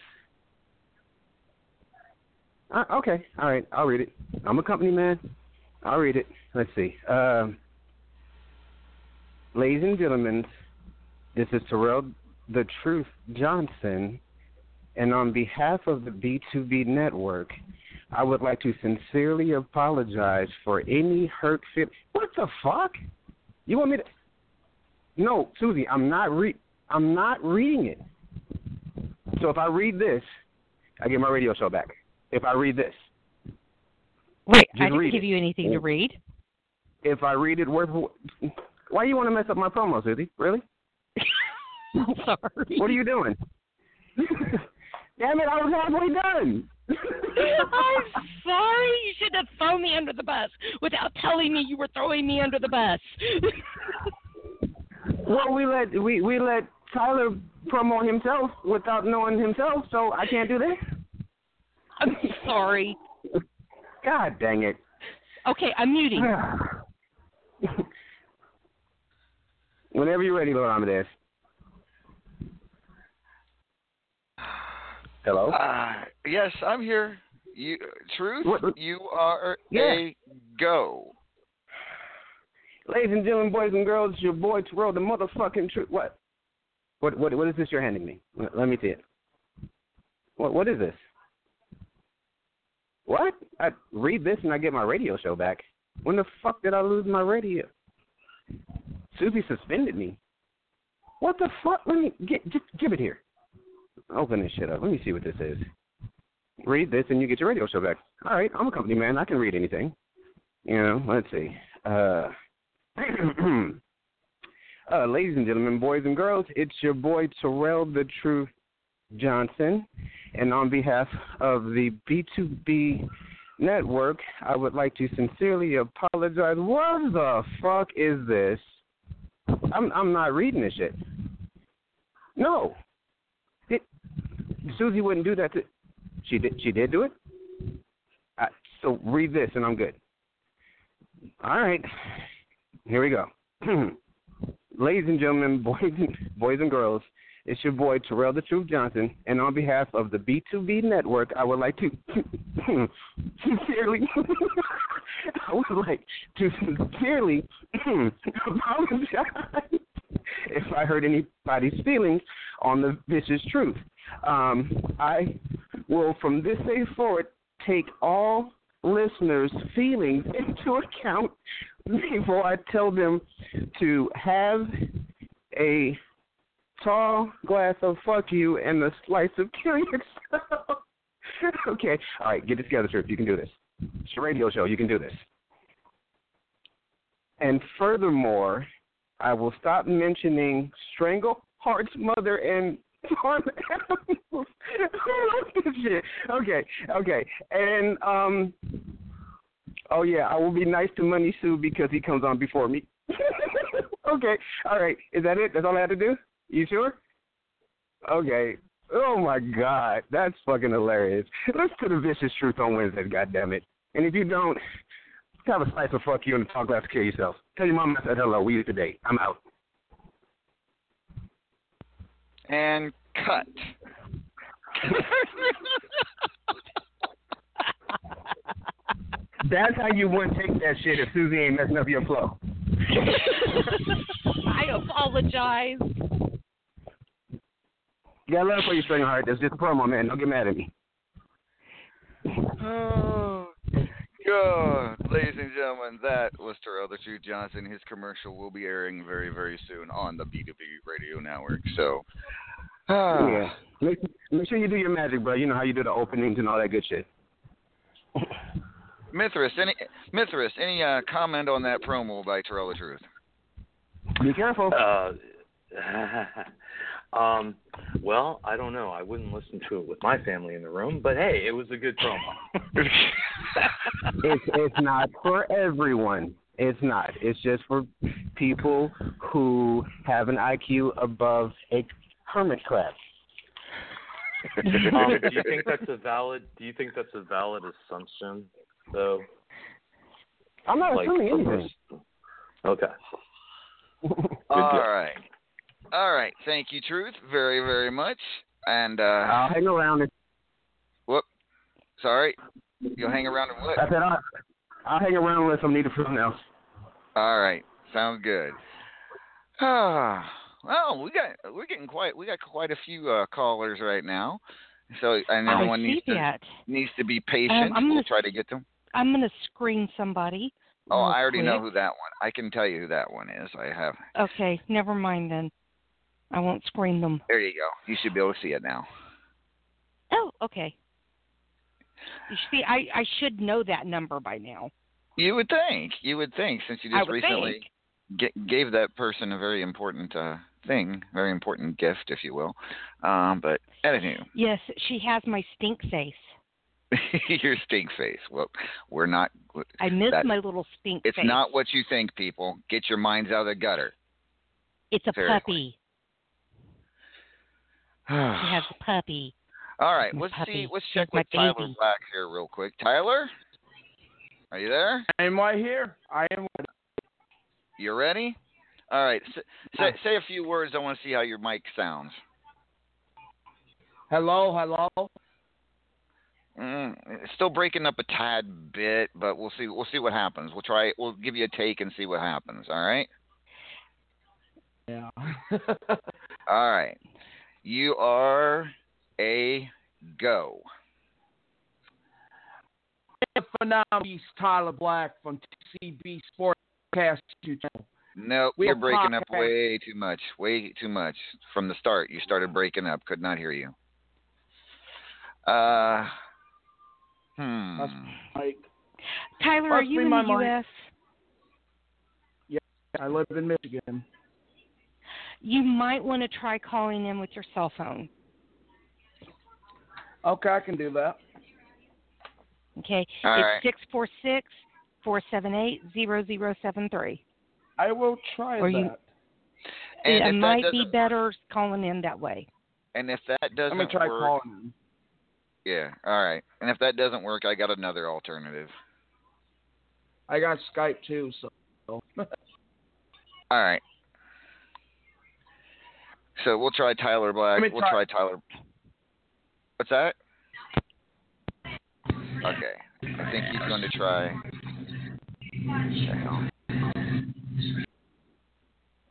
Uh, okay, all right, I'll read it. I'm a company man. I'll read it. Let's see. Um, ladies and gentlemen, this is Terrell the Truth Johnson, and on behalf of the B2B network, I would like to sincerely apologize for any hurt feel. What the fuck? You want me to? No, Suzy, I'm not re. I'm not reading it. So if I read this, I get my radio show back. If I read this, Wait, I didn't give it. you anything to read. if I read it, word for why do you want to mess up my promo, Suzy? Really? Sorry. What are you doing? Damn it! I was halfway done. I'm sorry. You should have thrown me under the bus without telling me you were throwing me under the bus. Well, we let we we let Tyler promo himself without knowing himself, so I can't do that. I'm sorry. God dang it! Okay, I'm muting. Whenever you're ready, Lord Amadeus. Hello. Uh, yes, I'm here. You, Truth, What- you are Yeah. a go. Ladies and gentlemen, boys and girls, it's your boy Terrell, the motherfucking truth. What? What? What? What is this you're handing me? Let let me see it. What? What is this? What? I read this and I get my radio show back. When the fuck did I lose my radio? Suzy suspended me. What the fuck? Let me get. Just give it here. Open this shit up. Let me see what this is. Read this and you get your radio show back. All right, I'm a company man. I can read anything. You know. Let's see. Uh. uh, ladies and gentlemen, boys and girls, it's your boy Terrell the Truth Johnson, and on behalf of the B2B network, I would like to sincerely apologize. What the fuck is this? I'm I'm not reading this shit. No, Suzy wouldn't do that. To, she did. She did do it. So read this, and I'm good. All right. Here we go. Ladies and gentlemen, boys and, boys and girls, it's your boy Terrell the Truth Johnson, and on behalf of the B2B network, I would like to sincerely, I would like to sincerely apologize if I hurt anybody's feelings on the vicious truth. Um, I will, from this day forward, take all listeners' feelings into account before I tell them to have a tall glass of fuck you and a slice of kill yourself. okay, all right, get it together, sir. You can do this. It's a radio show. You can do this. And furthermore, I will stop mentioning Strangleheart's mother and farm animals. Who wrote this shit? Okay, okay. And um Oh yeah, I will be nice to Money Sue because he comes on before me. okay, all right. Is that it? That's all I had to do? You sure? Okay. Oh my God, that's fucking hilarious. Let's put a vicious truth on Wednesdays, goddammit. And if you don't, have a slice of fuck you and talk less kill yourself. Tell your mom I said hello. We today. I'm out. And cut. That's how you wouldn't take that shit if Suzy ain't messing up your flow. I apologize. You got love for you, string heart. That's just a promo, man. Don't get mad at me. Oh, God. Ladies and gentlemen, that was Terrell the Truth Johnson. His commercial will be airing very, very soon on the B2B Radio Network. So, ah. Yeah. Make, make sure you do your magic, bro. You know how you do the openings and all that good shit. Mithras, any Mithras, any uh, comment on that promo by Terrell the Truth? Be careful. Uh, um, well, I don't know. I wouldn't listen to it with my family in the room, but hey, it was a good promo. it's it's not for everyone. It's not. It's just for people who have an IQ above a hermit crab. um, do you think that's a valid? Do you think that's a valid assumption, though? I'm not Like, assuming anything. this- Okay. All deal. right. All right. Thank you, Truth, very, very much. And uh I'll hang around. And, whoop. Sorry. You'll hang around and what? I said I'll, I'll hang around unless I'm needed for something else. All right. Sounds good. Ah. well, we got we're getting quite we got quite a few uh, callers right now. So and I everyone see needs to needs to be patient. Um, I'm we'll gonna- try to get them. I'm going to screen somebody. Oh, I already know who that one. I can tell you who that one is. I have. Okay, never mind then. I won't screen them. There you go. You should be able to see it now. Oh, okay. You see, I I should know that number by now. You would think. You would think since you just recently ga- gave that person a very important uh, thing, very important gift, if you will. Um, but anywho, Yes, she has my stink face. your stink face. Well, we're not. I miss that- my little stink face. It's face. not what you think, people. Get your minds out of the gutter. It's a Seriously. puppy. She has a puppy. All right, let's puppy. see. Let's check my with Tyler baby. Black here real quick. Tyler, are you there? I am right here. I am. You ready? All right. S- say, say a few words. I want to see how your mic sounds. Hello, hello. Mm, still breaking up a tad bit, but we'll see. We'll see what happens. We'll try. We'll give you a take and see what happens. All right. Yeah. All right. You are a go. Phenomenal Tyler Black from TCB Sportscast Channel. Nope, We you're have breaking up way too much. Way too much from the start. You started breaking up. Could not hear you. Uh. Hmm. Like, Tyler, are you in the mic. U.S.? yeah, I live in Michigan. You might want to try calling in with your cell phone. Okay, I can do that. Okay, All it's six four six four seven eight zero zero seven three. I will try Or that. you- And it if that might be better calling in that way. And if that doesn't I'm gonna try work, calling. yeah, all right. And if that doesn't work, I got another alternative. I got Skype too, so. All right. So we'll try Tyler Black. Let me We'll try- try Tyler. What's that? Okay. I think he's going to try.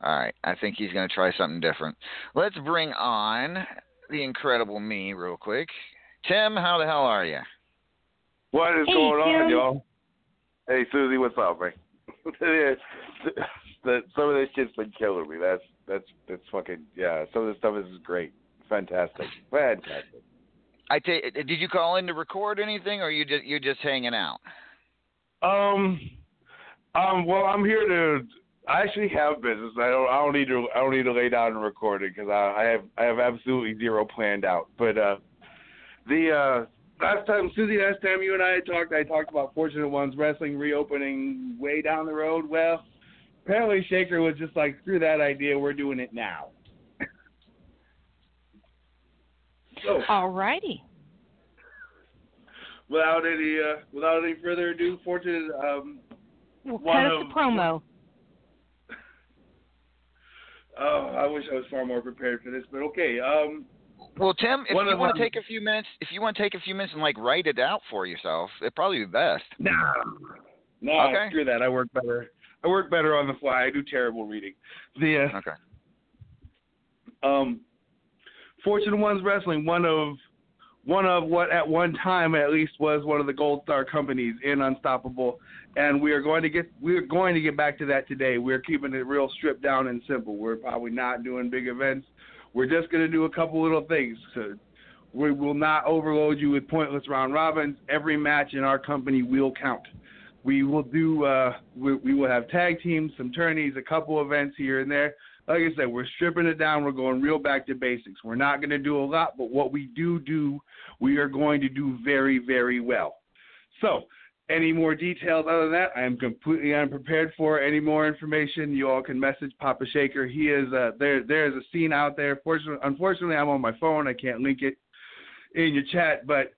All right. I think he's going to try something different. Let's bring on the incredible me real quick. Tim, how the hell are you? What is Hey, going on, y'all? Hey, Suzy, what's up, man? The, some of this shit's been killing me. That's that's that's fucking yeah. Some of this stuff is great, fantastic, fantastic. I ta- did you call in to record anything, or you just you're just hanging out? Um, um. Well, I'm here to. I actually have business. I don't. I don't need to. I don't need to lay down and record it because I, I have. I have absolutely zero planned out. But uh, the uh, last time, Suzy, last time you and I had talked, I talked about Fortunate Ones Wrestling reopening way down the road. Well, apparently Shaker was just like, screw that idea, we're doing it now. so, All righty. without any uh, without any further ado, Fortunate um, Well, One cut us of- the promo. Oh, I wish I was far more prepared for this, but okay. Um, Well, Tim, if One you want them- to take a few minutes, if you want to take a few minutes and like write it out for yourself, it'd probably be best. no, no, Okay. screw that. I work better. I work better on the fly. I do terrible reading. The uh, Okay. um, Fortune Ones Wrestling, one of one of what at one time at least was one of the Gold Star companies in Unstoppable, and we are going to get we are going to get back to that today. We're keeping it real stripped down and simple. We're probably not doing big events. We're just going to do a couple little things. So we will not overload you with pointless round robins. Every match in our company will count. We will do. Uh, we, we will have tag teams, some tourneys, a couple events here and there. Like I said, we're stripping it down. We're going real back to basics. We're not going to do a lot, but what we do do, we are going to do very, very well. So, any more details other than that, I am completely unprepared for. Any more information, you all can message Papa Shaker. He is uh, there. There is a scene out there. Fortunately, unfortunately, I'm on my phone. I can't link it in your chat, but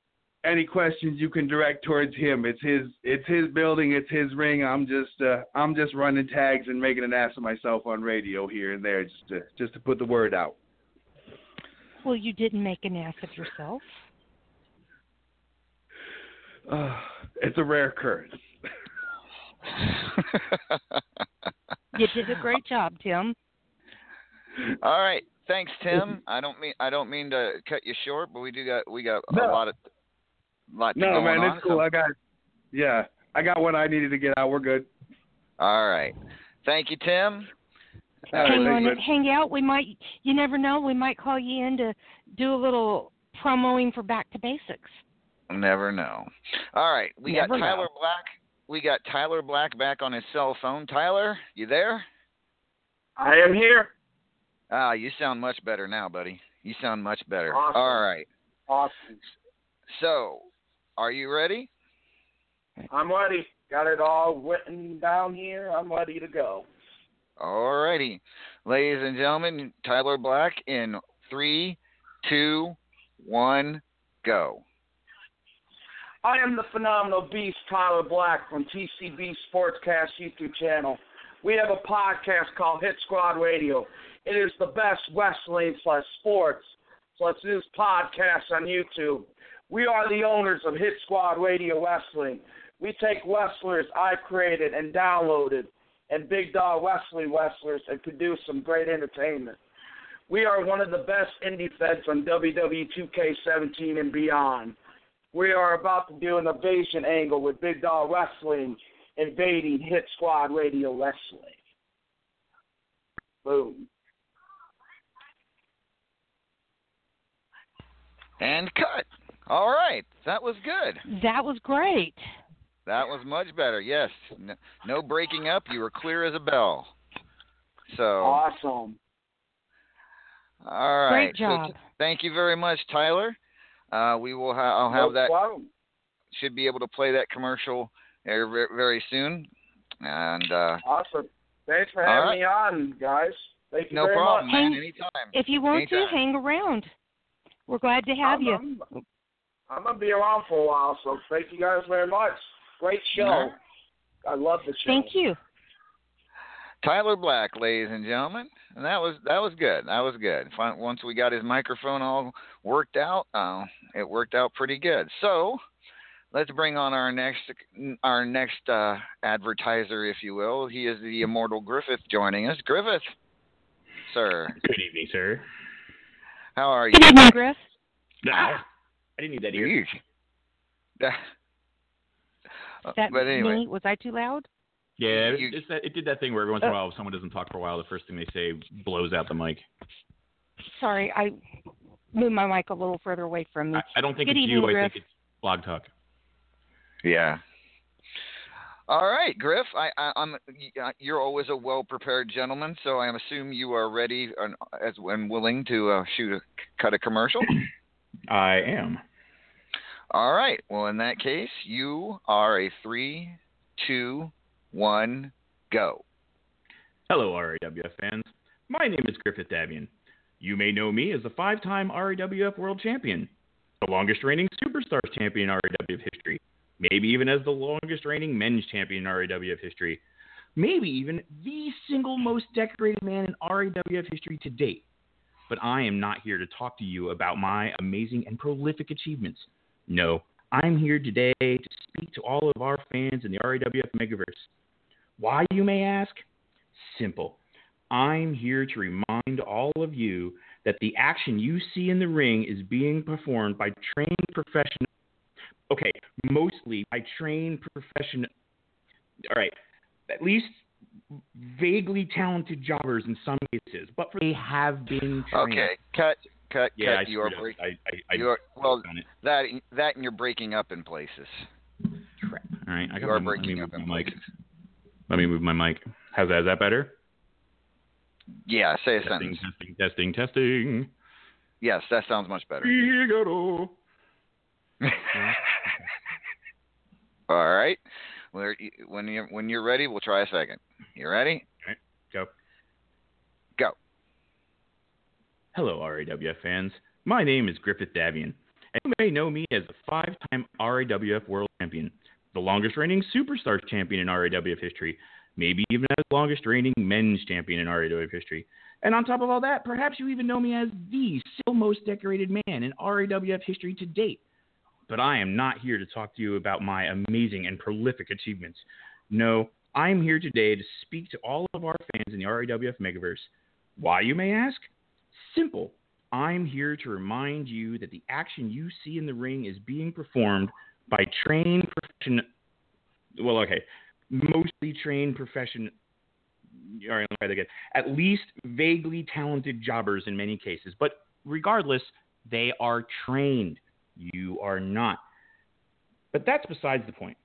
any questions you can direct towards him. It's his it's his building, it's his ring. I'm just uh, I'm just running tags and making an ass of myself on radio here and there just to just to put the word out. Well, you didn't make an ass of yourself. Uh, it's a rare occurrence. You did a great job, Tim. All right. Thanks, Tim. I don't mean I don't mean to cut you short, but we do got we got No. a lot of lot No, going man, on. it's cool. so- I got yeah, I got what I needed to get out. We're good. All right. Thank you, Tim. All right, hang thanks, on, man. hang out. We might. You never know. We might call you in to do a little promoing for Back to Basics. Never know. All right, we Never got know. Tyler Black. We got Tyler Black back on his cell phone. Tyler, you there? I am here. Ah, you sound much better now, buddy. You sound much better. Awesome. All right. Awesome. So, are you ready? I'm ready. Got it all written down here. I'm ready to go. All righty. Ladies and gentlemen, Tyler Black in three, two, one, go. I am the phenomenal beast Tyler Black from TCB Sportscast YouTube channel. We have a podcast called Hit Squad Radio. It is the best wrestling plus sports plus news podcast on YouTube. We are the owners of Hit Squad Radio Wrestling. We take wrestlers I created and downloaded and big dog wrestling wrestlers and produce some great entertainment. We are one of the best indie feds on WWE 2K17 and beyond. We are about to do an invasion angle with Big Dog Wrestling invading Hit Squad Radio Wrestling. Boom. And cut. All right. That was good. That was great. That was much better. Yes. No, no breaking up. You were clear as a bell. So, Awesome. all right. Great So job. t- thank you very much, Tyler. Uh, we will. Ha- I'll No have that. problem. Should be able to play that commercial very, very soon. And uh, Awesome. Thanks for having right. me on, guys. Thank you no very problem, much. man. Hang- Anytime. If you want Anytime. to, hang around. We're glad to have I'm, you. I'm, I'm gonna be around for a while, so thank you guys very much. Great show. All right. I love the show. Thank you. Tyler Black, ladies and gentlemen, and that was that was good. That was good. Once we got his microphone all worked out, uh, it worked out pretty good. So let's bring on our next our next uh, advertiser, if you will. He is the immortal Griffith joining us. Griffith, sir, Good evening, sir. how are you? Good evening, Griff. Ah, I didn't need that ear. Uh, That but anyway, me? Was I too loud? Yeah, it, You- it's that, it did that thing where every once in a while, if someone doesn't talk for a while, the first thing they say blows out the mic. Sorry, I moved my mic a little further away from me. I, I don't think Good it's evening, you. I think it's Blog Talk. Yeah. All right, Griff. I, I, I'm. You're always a well-prepared gentleman, so I assume you are ready and as and willing to uh, shoot a cut a commercial. I am. All right. Well, in that case, you are a three, two, one, go. Hello, RAWF fans. My name is Griffith Davian. You may know me as the five time RAWF World Champion, the longest reigning Superstars Champion in RAWF history, maybe even as the longest reigning Men's Champion in RAWF history, maybe even the single most decorated man in RAWF history to date. But I am not here to talk to you about my amazing and prolific achievements. No, I'm here today to speak to all of our fans in the RAWF Megaverse. Why, you may ask? Simple. I'm here to remind all of you that the action you see in the ring is being performed by trained professionals. Okay, mostly by trained professional. All right, at least vaguely talented jobbers in some cases, but they have been trained. Okay, cut, cut, Yeah, cut. I you are screwed up. break- I, I, you are well that that and you're breaking up in places. Crap. All right, I You got are my, let me breaking move up in my mic. Let me move my mic. How's that? Is that better? Yeah, say a Testing, sentence. testing, testing, testing. Yes, that sounds much better. Figaro. All right. When you're when you're ready, we'll try a second. You ready? All right. Go. Hello, RAWF fans. My name is Griffith Davian, and you may know me as the five time RAWF World Champion, the longest reigning Superstars Champion in RAWF history, maybe even as the longest reigning Men's Champion in RAWF history. And on top of all that, perhaps you even know me as the still most decorated man in RAWF history to date. But I am not here to talk to you about my amazing and prolific achievements. No, I am here today to speak to all of our fans in the RAWF Megaverse. Why, you may ask? Simple. I'm here to remind you that the action you see in the ring is being performed by trained professional. Well, okay, mostly trained professional. All right, let me try that again. At least vaguely talented jobbers in many cases, but regardless, they are trained. You are not. But that's besides the point.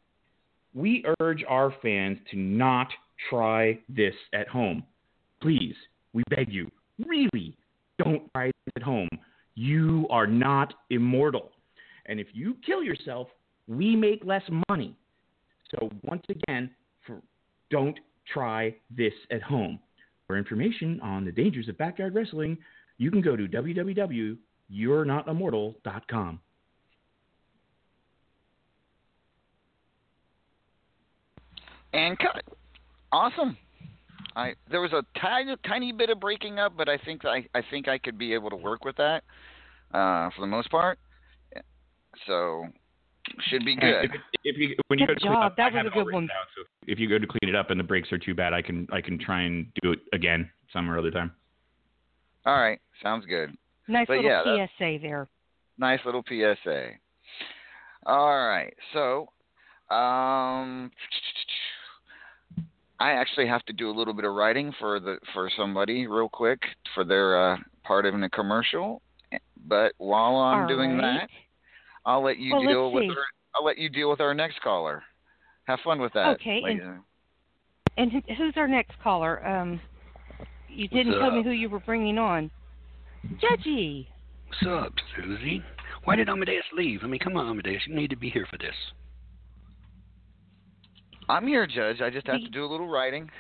We urge our fans to not try this at home. Please, we beg you, really don't try this at home. You are not immortal. And if you kill yourself, we make less money. So, once again, for, don't try this at home. For information on the dangers of backyard wrestling, you can go to www.you'renotimmortal.com. And cut. Awesome. I there was a tiny tiny bit of breaking up, but I think I I think I could be able to work with that uh, for the most part. So should be good. If, if you when you Good go to clean job. up, That I was a it good one. out, so if you go to clean it up and the breaks are too bad, I can I can try and do it again some or other time. All right, sounds good. Nice But little yeah, PSA there. Nice little PSA. All right, so um, I actually have to do a little bit of writing for the for somebody real quick for their uh, part in a commercial. But while I'm All doing right. that, I'll let you Well, deal with our, I'll let you deal with our next caller. Have fun with that. Okay, ladies and- And who's our next caller? Um, you didn't tell me who you were bringing on. Judgy. What's up, Suzy? Why did Amadeus leave? I mean, come on, Amadeus. You need to be here for this. I'm here, Judge. I just have to do a little writing.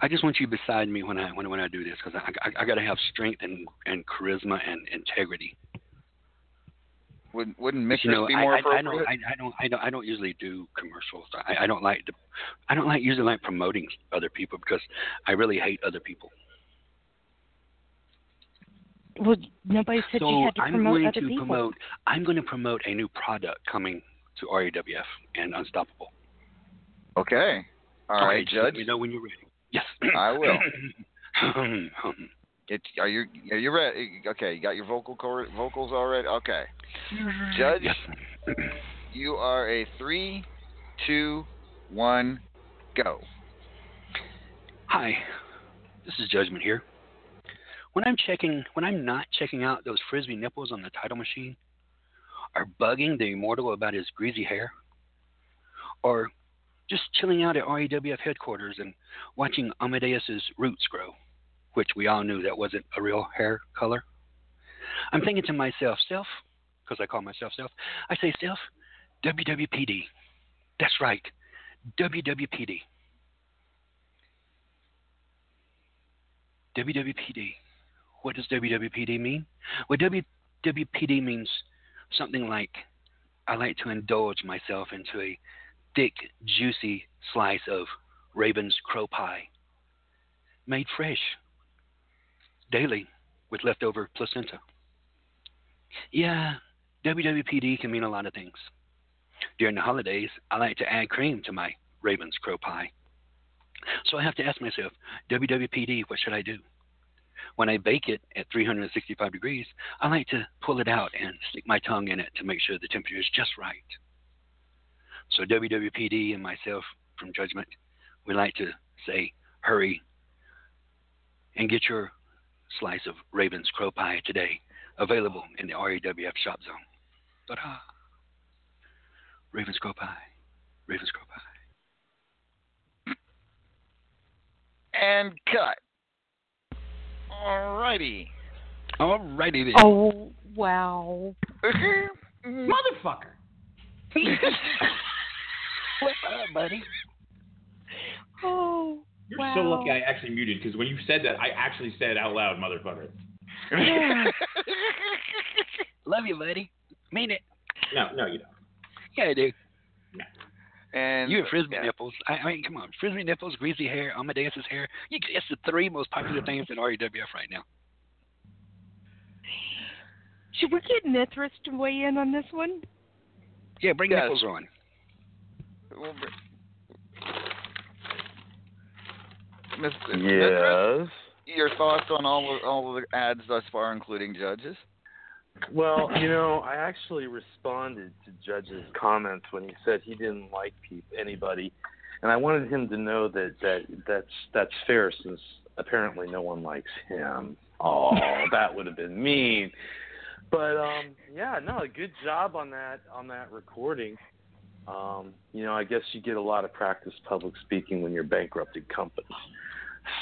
I just want you beside me when I when, when I do this because I, I I got to have strength and and charisma and integrity. Would, wouldn't But, Mistress you know, be I, more I, I appropriate? don't I, I don't I don't I don't usually do commercials. I, I don't like to I don't like usually like promoting other people because I really hate other people. Well, nobody said so you had to I'm promote going other to people. promote. I'm going to promote a new product coming to RAWF and Unstoppable. Okay. All Okay, right, Judge. Let me know when you're ready. Yes. I will. It, are you are you ready? Okay, you got your vocal cord, vocals already. Okay, mm-hmm. Judge, yes. you are a three, two, one, go. Hi, this is Judgment here. When I'm checking, when I'm not checking out those frisbee nipples on the title machine, or bugging the immortal about his greasy hair, or just chilling out at RAWF headquarters and watching Amadeus's roots grow, which we all knew that wasn't a real hair color. I'm thinking to myself, self, because I call myself Self. I say Self, WWPD. That's right, WWPD. WWPD. What does WWPD mean? Well, WWPD means something like I like to indulge myself into a thick, juicy slice of Raven's crow pie, made fresh daily with leftover placenta. Yeah, WWPD can mean a lot of things. During the holidays, I like to add cream to my Raven's crow pie. So I have to ask myself, WWPD, what should I do? When I bake it at 365 degrees, I like to pull it out and stick my tongue in it to make sure the temperature is just right. So WWPD and myself from Judgment, we like to say, hurry and get your slice of Raven's Crow Pie today, available in the RAWF shop zone. Ta-da! Raven's Crow Pie. Raven's Crow Pie. And cut. Alrighty. Alrighty then. Oh wow. Motherfucker. What's up, buddy? Oh. You're wow. so lucky I actually muted because when you said that, I actually said out loud, motherfucker. Yeah. Love you, buddy. Mean it. No, no, you don't. Yeah, I do. And You have frisbee nipples. I, I mean, come on. Frisbee nipples, greasy hair, Amadeus's hair. You, it's the three most popular things in REWF right now. Should we get Mithras to weigh in on this one? Yeah, bring Yes. nipples on. We'll br- Mr. Yes. Your thoughts on all of, all of the ads thus far, including judges? Well, you know, I actually responded to Judge's comments when he said he didn't like peop anybody, and I wanted him to know that that that's that's fair since apparently no one likes him. Oh, that would have been mean. But um, yeah, no, good job on that on that recording. Um, you know, I guess you get a lot of practice public speaking when you're bankrupted companies.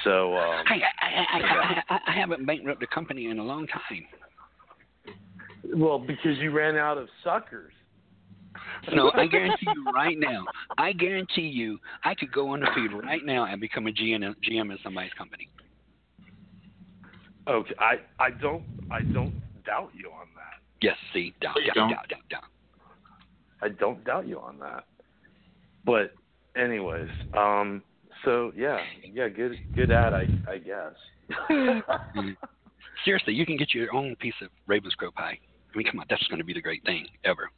So um, Hey, I, I, I, I, I haven't bankrupted a company in a long time. well, because you ran out of suckers. No, I guarantee you right now. I guarantee you, I could go on the feed right now and become a GM, GM in somebody's company. Okay, I I don't I don't doubt you on that. Yes, see, doubt, Please doubt, doubt, doubt, doubt. I don't doubt you on that. But anyways, um so yeah, yeah, good good ad I I guess. Seriously, you can get your own piece of Raven's Crow pie. I mean, come on, that's going to be the great thing ever.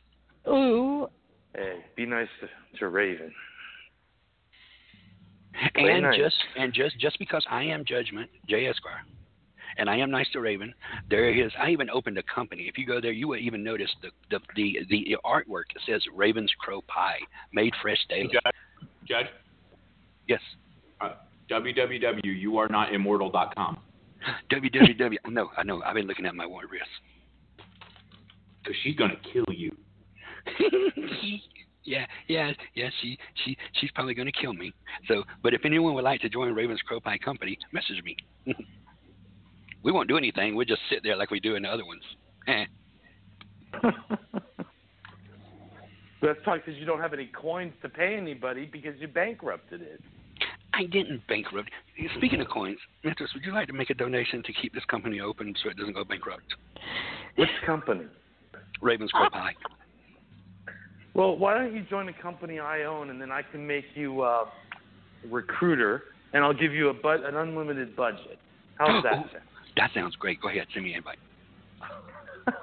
Ooh. Hey, be nice to, to Raven. Play and nice. just and just just because I am Judgment J Esquire, and I am nice to Raven, there is. I even opened a company. If you go there, you will even notice the the the, the artwork. It says Raven's Crow Pie, made fresh daily. Judge, Judge Yes. uh, www.youarenotimmortal.com www. No, I know. I've been looking at my war wrist. because she's gonna kill you. yeah, yeah, yeah. She she she's probably going to kill me. So, but if anyone would like to join Raven's Crow Pie Company, message me. we won't do anything. We'll just sit there like we do in the other ones. Eh. That's probably because you don't have any coins to pay anybody because you bankrupted it. I didn't bankrupt. Speaking of coins, Mithras, would you like to make a donation to keep this company open so it doesn't go bankrupt? Which company? Raven's Crow Pie. Well, why don't you join a company I own, and then I can make you uh, recruiter, and I'll give you a but an unlimited budget. How's that sound? That sounds great. Go ahead, send me an invite.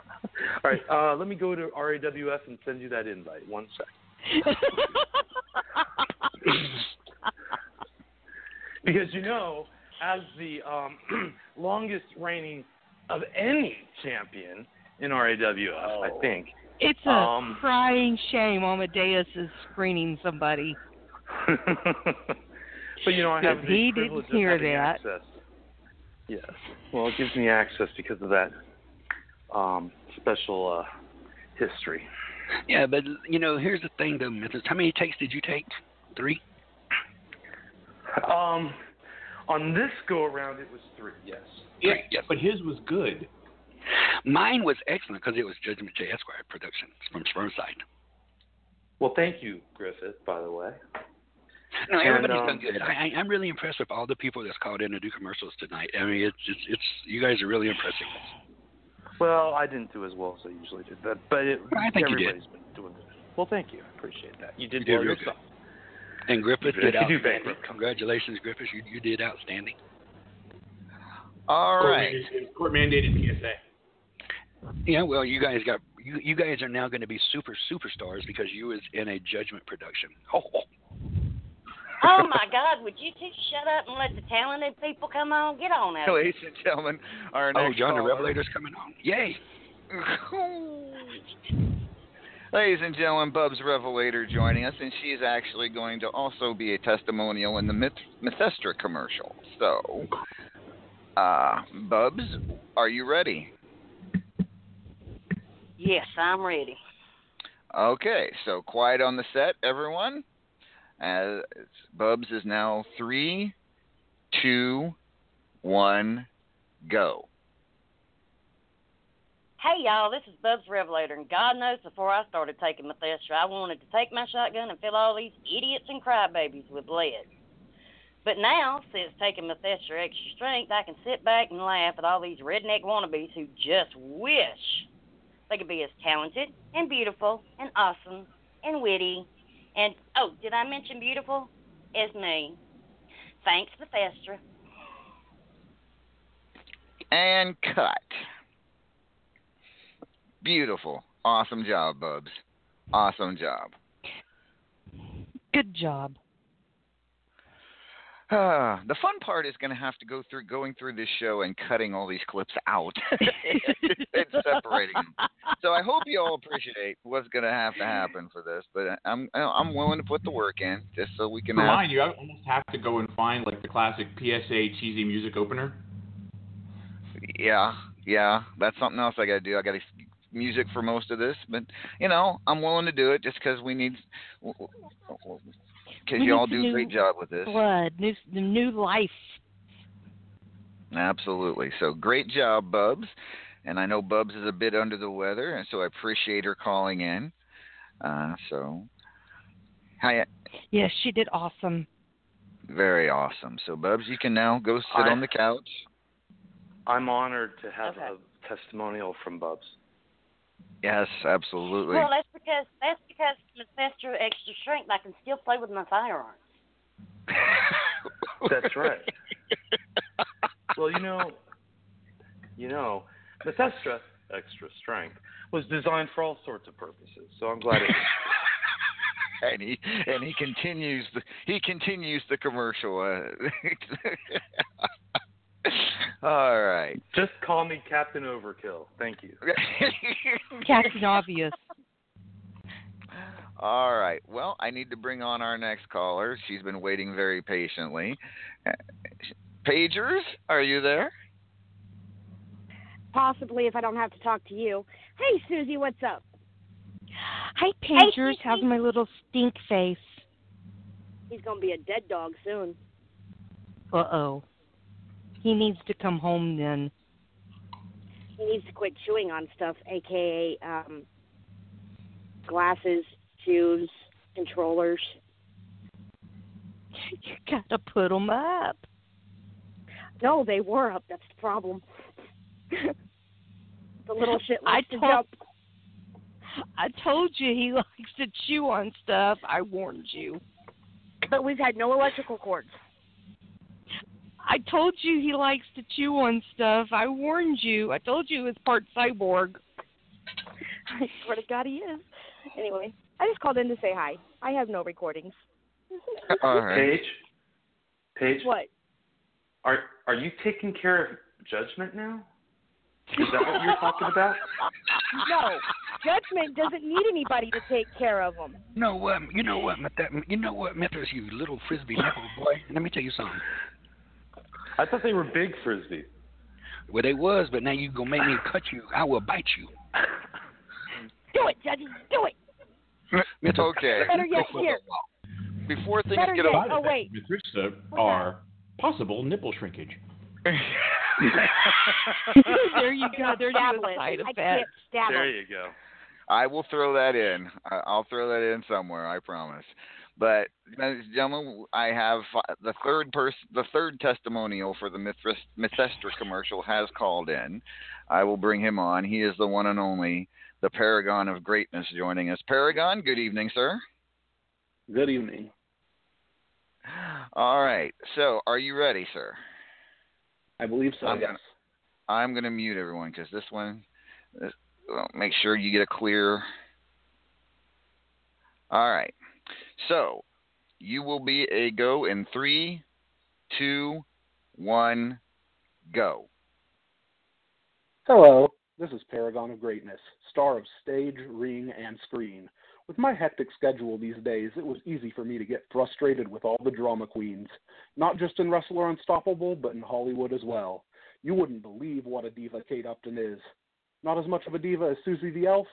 All right, uh, let me go to RAWF and send you that invite. One sec. because you know, as the um, longest reigning of any champion in RAWF, I think. It's a Um, crying shame Amadeus is screening somebody. but you know, I have Because the he privilege didn't hear of having that. access. Yes. Well, it gives me access because of that um, special uh, history. Yeah, but you know, here's the thing, though, Mithras. How many takes did you take? Three. Um, on this go around, it was three. Yes. Yeah, Yes. but his was good. Mine was excellent because it was Judgment J Esquire Productions from Spermside. Well, thank you, Griffith. By the way. No, And, everybody's um, done good. I, I, I'm really impressed with all the people that's called in to do commercials tonight. I mean, it's it's, it's you guys are really impressive. Well, I didn't do as well as I usually did, but but it, I think you did. everybody's been doing good. Well, thank you. I appreciate that. You did You did well good. yourself. And Griffith You did do outstanding. better. Congratulations, Griffith. You you did outstanding. All right. Court mandated- Court mandated PSA. Yeah, well, you guys got you you guys are now going to be super superstars because you was in a Judgment production. Oh, oh. Oh my God! Would you two shut up and let the talented people come on? Get on out. Ladies and gentlemen, our Oh, next John the Revelator's coming on. Yay! Ladies and gentlemen, Bubs Revelator joining us, and she's actually going to also be a testimonial in the Myth- Methestra commercial. So, uh, Bubs, are you ready? Yes, I'm ready. Okay, so quiet on the set, everyone. As Bubs is now three, two, one, go. Hey y'all, this is Bubs Revelator, and God knows before I started taking Methestra, I wanted to take my shotgun and fill all these idiots and crybabies with lead. But now, since taking Methestra extra strength, I can sit back and laugh at all these redneck wannabes who just wish they could be as talented and beautiful and awesome and witty and oh, did I mention beautiful? As me. Thanks, Methestra. And cut. Beautiful. Awesome job, Bubs. Awesome job. Good job. Uh, the fun part is going to have to go through going through this show and cutting all these clips out and separating them. So I hope you all appreciate what's going to have to happen for this. But I'm I'm willing to put the work in just so we can have. Remind you, I almost have to go and find like the classic PSA cheesy music opener. Yeah, yeah, that's something else I got to do. I got to music for most of this, but you know I'm willing to do it just because we need because you all do a great job with this. Blood, new, new life. Absolutely. So great job, Bubs. And I know Bubs is a bit under the weather, and so I appreciate her calling in. Uh, so, hi, Yes, she did awesome. very awesome. So, Bubs, you can now go sit I- on the couch. I'm honored to have a testimonial from Bubs. Yes, absolutely. Well, that's because that's because Methestra extra strength. I can still play with my firearms. That's right. well, you know, you know, Methestra extra strength was designed for all sorts of purposes. So I'm glad it. and he and he continues the he continues the commercial. Uh, all right. Just call me Captain Overkill. Thank you. Captain Obvious. All right. Well, I need to bring on our next caller. She's been waiting very patiently. Pagers, are you there? Possibly if I don't have to talk to you. Hey, Suzy, what's up? Hi, Pagers. How's my little stink face? He's gonna be a dead dog soon. Uh oh. He needs to come home then. He needs to quit chewing on stuff, aka um, glasses, shoes, controllers. You gotta put them up. No, they were up. That's the problem. the little shit I likes to told- jump. I told you he likes to chew on stuff. I warned you. But we've had no electrical cords. I told you he likes to chew on stuff. I warned you. I told you he was part cyborg. I swear to God, he is. Anyway, I just called in to say hi. I have no recordings. Uh, all right. Paige. Paige. What? Are are you taking care of judgment now? Is that what you're talking about? No, judgment doesn't need anybody to take care of him. No, what? You know what? Met- that- You know what, Memphis? You little frisbee nipple boy. Let me tell you something. I thought they were big frisbee. Well, they was, but now you gonna make me cut you. I will bite you. Do it, Judgy. Do it. It's Okay. Better yet, here. Before things Better get yet. off. Oh wait. Mithrixa are possible nipple shrinkage. there you go. There's Dabble the it. side I effect. can't dabble. There you go. I will throw that in. I'll throw that in somewhere. I promise. But, ladies and gentlemen, I have the third person, the third testimonial for the Mithras, Mythestra commercial has called in. I will bring him on. He is the one and only, the Paragon of Greatness, joining us. Paragon, good evening, sir. Good evening. All right. So, are you ready, sir? I believe so. I'm yes. gonna, I'm going to mute everyone because this one, this, well, make sure you get a clear. All right. So, you will be a go in three, two, one, go. Hello, this is Paragon of Greatness, star of stage, ring, and screen. With my hectic schedule these days, it was easy for me to get frustrated with all the drama queens, not just in Wrestler Unstoppable, but in Hollywood as well. You wouldn't believe what a diva Kate Upton is. Not as much of a diva as Suzy the Elf,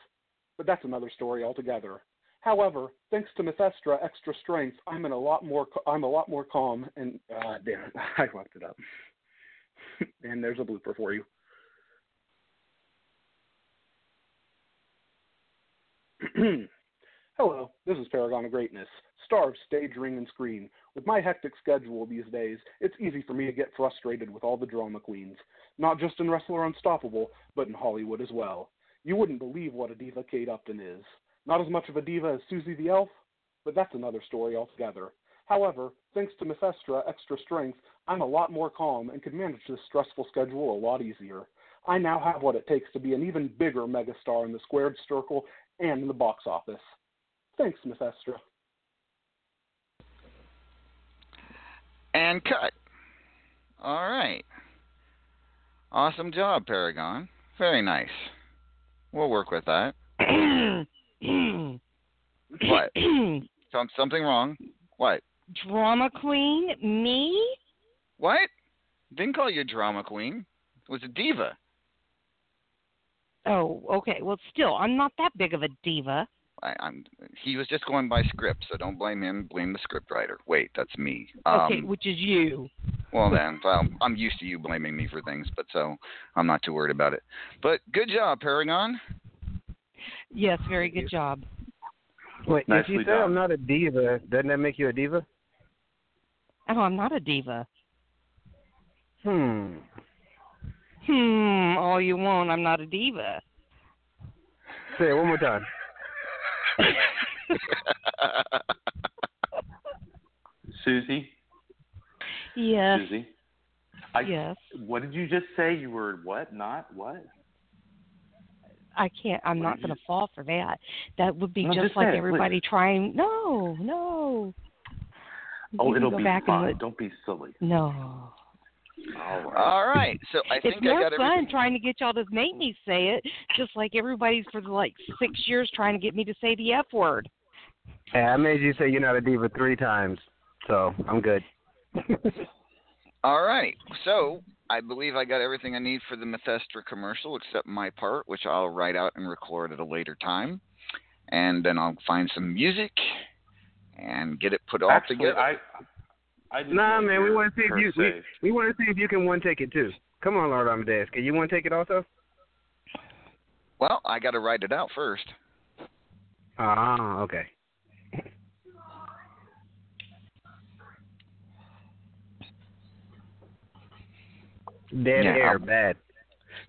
but that's another story altogether. However, thanks to Mythestra Extra Strength, I'm in a lot more. I'm a lot more calm and. Uh, damn it, I fucked it up. and there's a blooper for you. Hello, this is Paragon of Greatness, star of stage, ring, and screen. With my hectic schedule these days, it's easy for me to get frustrated with all the drama queens, not just in Wrestler Unstoppable, but in Hollywood as well. You wouldn't believe what a diva Kate Upton is. Not as much of a diva as Suzy the Elf, but that's another story altogether. However, thanks to Mythestra Extra Strength, I'm a lot more calm and can manage this stressful schedule a lot easier. I now have what it takes to be an even bigger megastar in the squared circle and in the box office. Thanks, Mythestra. And cut. All right. Awesome job, Paragon. Very nice. We'll work with that. what? Some, something wrong? What? Drama queen? Me? What? Didn't call you a drama queen. It was a diva. Oh, okay. Well, still, I'm not that big of a diva. I, I'm. He was just going by script, so don't blame him. Blame the script writer. Wait, that's me. Um, okay, which is you. Well then, well, I'm used to you blaming me for things, but so I'm not too worried about it. But good job, Paragon. Yes, very good job. Wait, if Nicely you say done. I'm not a diva, doesn't that make you a diva? Oh, I'm not a diva. Hmm. Hmm, all you want. I'm not a diva. Say it one more time. Suzy. Yes. Suzy. I, Yes. What did you just say? You were what? Not what? I can't. I'm What not going to fall for that. That would be No, just just like say it, everybody trying. No, no. Oh, it'll be back fine. and look- Don't be silly. No. All right. All right. So I it's think more I got fun everything. trying to get y'all to make me say it, just like everybody's for the like six years trying to get me to say the F word. Hey, I made you say you're not a diva three times, so I'm good. All right. So I believe I got everything I need for the Methestra commercial except my part, which I'll write out and record at a later time. And then I'll find some music and get it put all Actually, together. I, I Nah, know man, we want to see if you we, we want to see if you can one take it too. Come on, Lord Amadeus, can you one take it also? Well, I got to write it out first. Ah, okay. Dead Yeah, air, I'll- bad.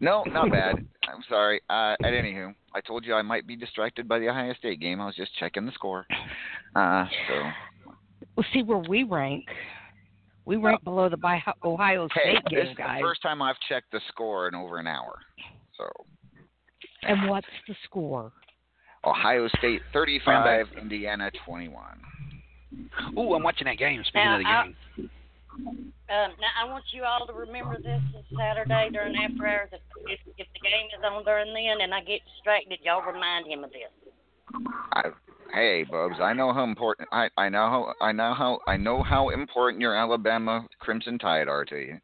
No, not bad. I'm sorry. Uh, at anywho, I told you I might be distracted by the Ohio State game. I was just checking the score. Uh, so Well, see where we rank. We rank below the Bi- Ohio hey, State this game, is the first time I've checked the score in over an hour. So And what's the score? Ohio State 35, Indiana 21. Ooh, I'm watching that game. Speaking Now, of the I- game, Um, now I want you all to remember this is Saturday during after hours. If, if if the game is on during then and I get distracted, y'all remind him of this. I, hey, Bubs, I know how important I, I know how I know how I know how important your Alabama Crimson Tide are to you.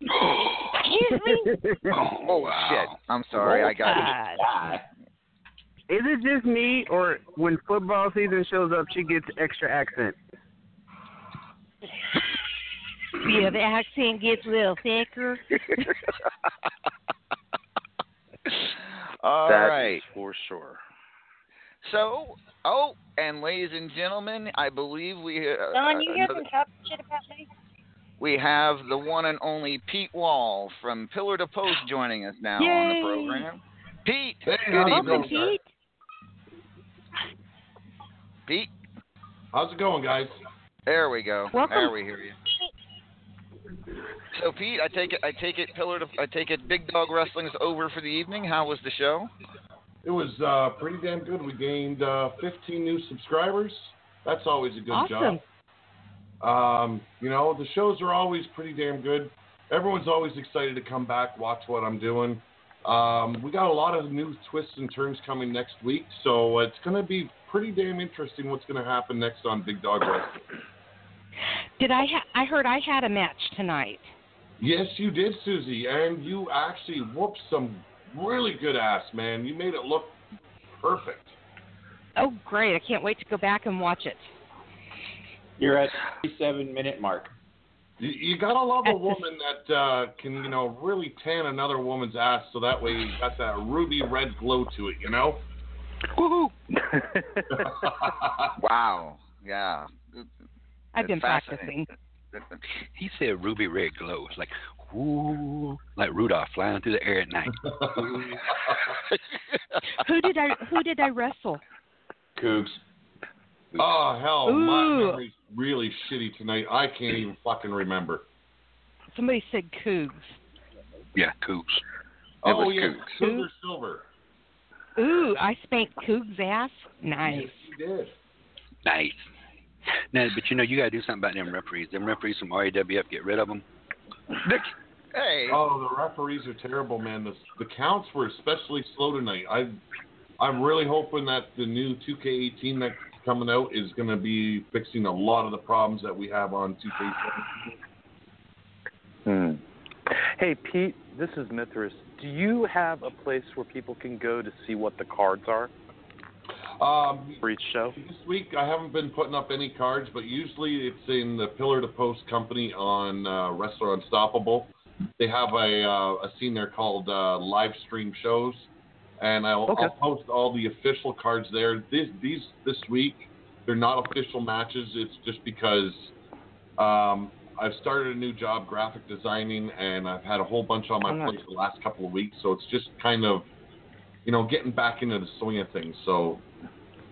Excuse me? Oh shit! I'm sorry. I got God. Is it just me, or when football season shows up, she gets extra accent? Yeah, the accent gets a little thicker. All That right. is for sure. So, oh, and ladies and gentlemen, I believe we uh, Don, you hear another- some top shit about me? we have the one and only Pete Wall from Pillar to Post joining us now on the program. Pete, Hey, good how's evening, going. Pete? Pete, How's it going, guys? there we go. Welcome. There we hear you. So Pete, I take it, I take it, Pillar to, I take it, Big Dog Wrestling's over for the evening. How was the show? It was uh, pretty damn good. We gained uh, 15 new subscribers. That's always a good Awesome. job. Um, you know, the shows are always pretty damn good. Everyone's always excited to come back, watch what I'm doing. Um, we got a lot of new twists and turns coming next week, so it's going to be pretty damn interesting what's going to happen next on Big Dog Wrestling. Did I? Ha- I heard I had a match tonight. Yes, you did, Suzy, and you actually whooped some really good ass, man. You made it look perfect. Oh, great! I can't wait to go back and watch it. You're at the seven minute mark. You, you gotta love a woman that uh, can, you know, really tan another woman's ass, so that way you got that ruby red glow to it, you know. Woohoo! wow. Yeah. I've been practicing. He said ruby red glow. It's like, ooh, like Rudolph flying through the air at night. Who did I? Who did I wrestle? Cougs. Oh hell, my Ooh. memory's really shitty tonight. I can't even fucking remember. Somebody said Cougs. yeah, Cougs. oh yes, Silver Silver. Ooh, I spanked Cougs' ass. Nice. You did. Nice. Now, but you know, you got to do something about them referees. Them referees from RAWF, get rid of them. Hey. Oh, the referees are terrible, man. The the counts were especially slow tonight. I I'm really hoping that the new 2K18 that's coming out is going to be fixing a lot of the problems that we have on 2K17. Hmm. Hey, Pete, this is Mithras. Do you have a place where people can go to see what the cards are Um, for each show? this week I haven't been putting up any cards, but usually it's in the Pillar to Post company on uh, Wrestler Unstoppable. They have a uh, a scene there called uh, live stream shows, and I'll, Okay. I'll post all the official cards there. This these this week they're not official matches. It's just because um, I've started a new job, graphic designing, and I've had a whole bunch on my Oh, plate the last couple of weeks. So it's just kind of you know getting back into the swing of things. So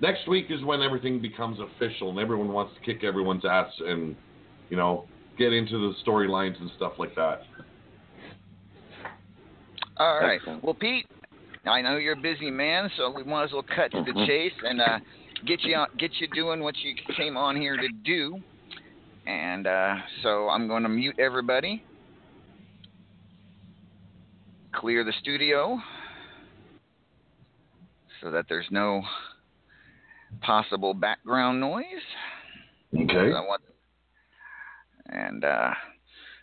next week is when everything becomes official and everyone wants to kick everyone's ass and you know get into the storylines and stuff like that. All right. Well, Pete, I know you're a busy man, so we might as well cut to the chase and uh, get you on, get you doing what you came on here to do. And uh, so I'm going to mute everybody, clear the studio, so that there's no possible background noise. Okay. Want, and uh,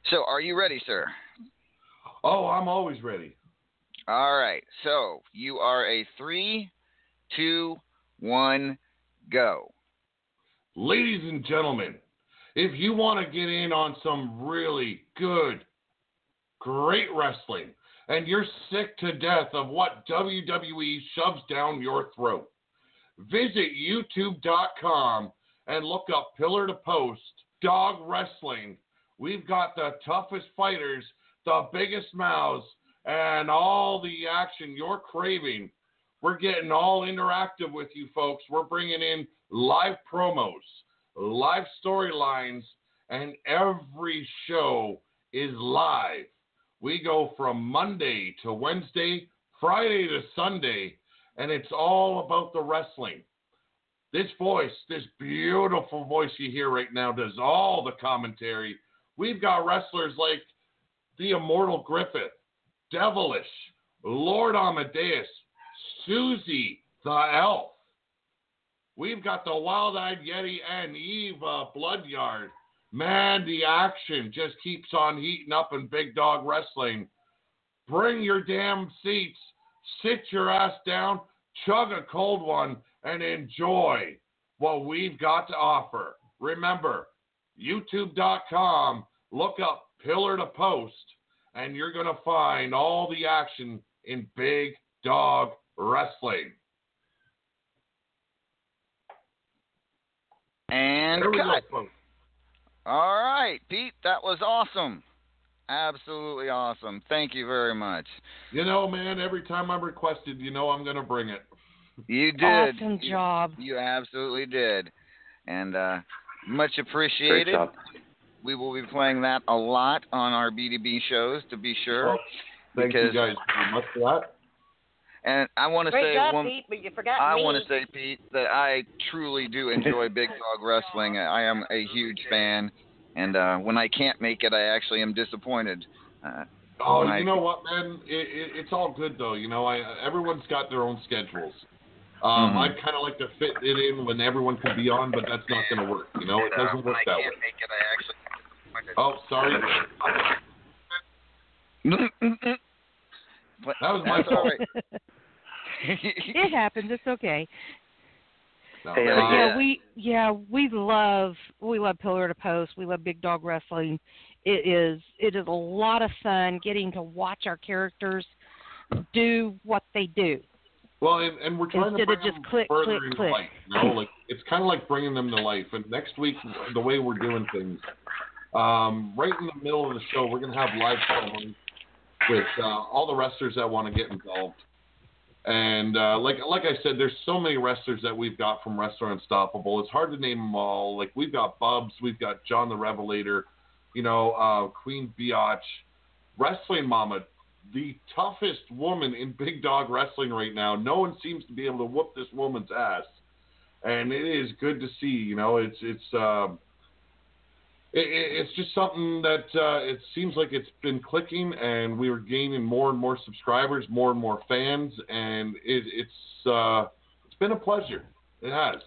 so, are you ready, sir? Oh, I'm always ready. All right. So you are a three, two, one, go. Ladies and gentlemen, if you want to get in on some really good, great wrestling, and you're sick to death of what WWE shoves down your throat, visit youtube.com and look up Pillar to Post Dog Wrestling. We've got the toughest fighters, the biggest mouths, and all the action you're craving. We're getting all interactive with you folks. We're bringing in live promos, live storylines, and every show is live. We go from Monday to Wednesday, Friday to Sunday, and it's all about the wrestling. This voice, this beautiful voice you hear right now, does all the commentary. We've got wrestlers like the Immortal Griffith, Devilish, Lord Amadeus, Suzy the Elf. We've got the Wild Eyed Yeti and Eva Bloodyard. Man, the action just keeps on heating up in Big Dog Wrestling. Bring your damn seats, sit your ass down, chug a cold one, and enjoy what we've got to offer. Remember, youtube.com look up Pillar to Post, and you're going to find all the action in Big Dog Wrestling. And There we go, cut. All right, Pete, that was awesome. Absolutely awesome. Thank you very much. You know, man, every time I'm requested, you know I'm going to bring it. You did. Awesome job. You absolutely did. And uh, much appreciated. job. We will be playing that a lot on our B2B shows, to be sure. Well, Thank because, you guys very much for that. And I want to Great say job, one. Pete, but you forgot I want to say, Pete, that I truly do enjoy Big Dog Wrestling. I am a huge fan, and uh, when I can't make it, I actually am disappointed. Uh, Oh, when I- you know what, man? It, it, it's all good though. You know, I everyone's got their own schedules. Um, Mhm. I'd kind of like to fit it in when everyone could be on, but that's not going to work. You know, it doesn't when work I that way. can't make it, I actually. Oh, sorry. That was my that's fault. it happens. It's okay. No, Hey, But uh, yeah, we yeah we love we love Pillar to Post. We love Big Dog Wrestling. It is it is a lot of fun getting to watch our characters do what they do. Well, and, and we're trying to Instead of bring just them click, further click, into click. life. You know, like it's kind of like bringing them to life. And next week, the way we're doing things, um, right in the middle of the show, we're going to have live calling with uh, all the wrestlers that want to get involved. And uh, like like I said, there's so many wrestlers that we've got from Wrestler Unstoppable. It's hard to name them all. Like we've got Bubs, we've got John the Revelator, you know, uh, Queen Biatch, Wrestling Mama, the toughest woman in big dog wrestling right now. No one seems to be able to whoop this woman's ass, and it is good to see. You know, it's it's um, it, it- it's just something that uh, it seems like it's been clicking, and we are gaining more and more subscribers, more and more fans, and it, it's uh, it's been a pleasure. It has.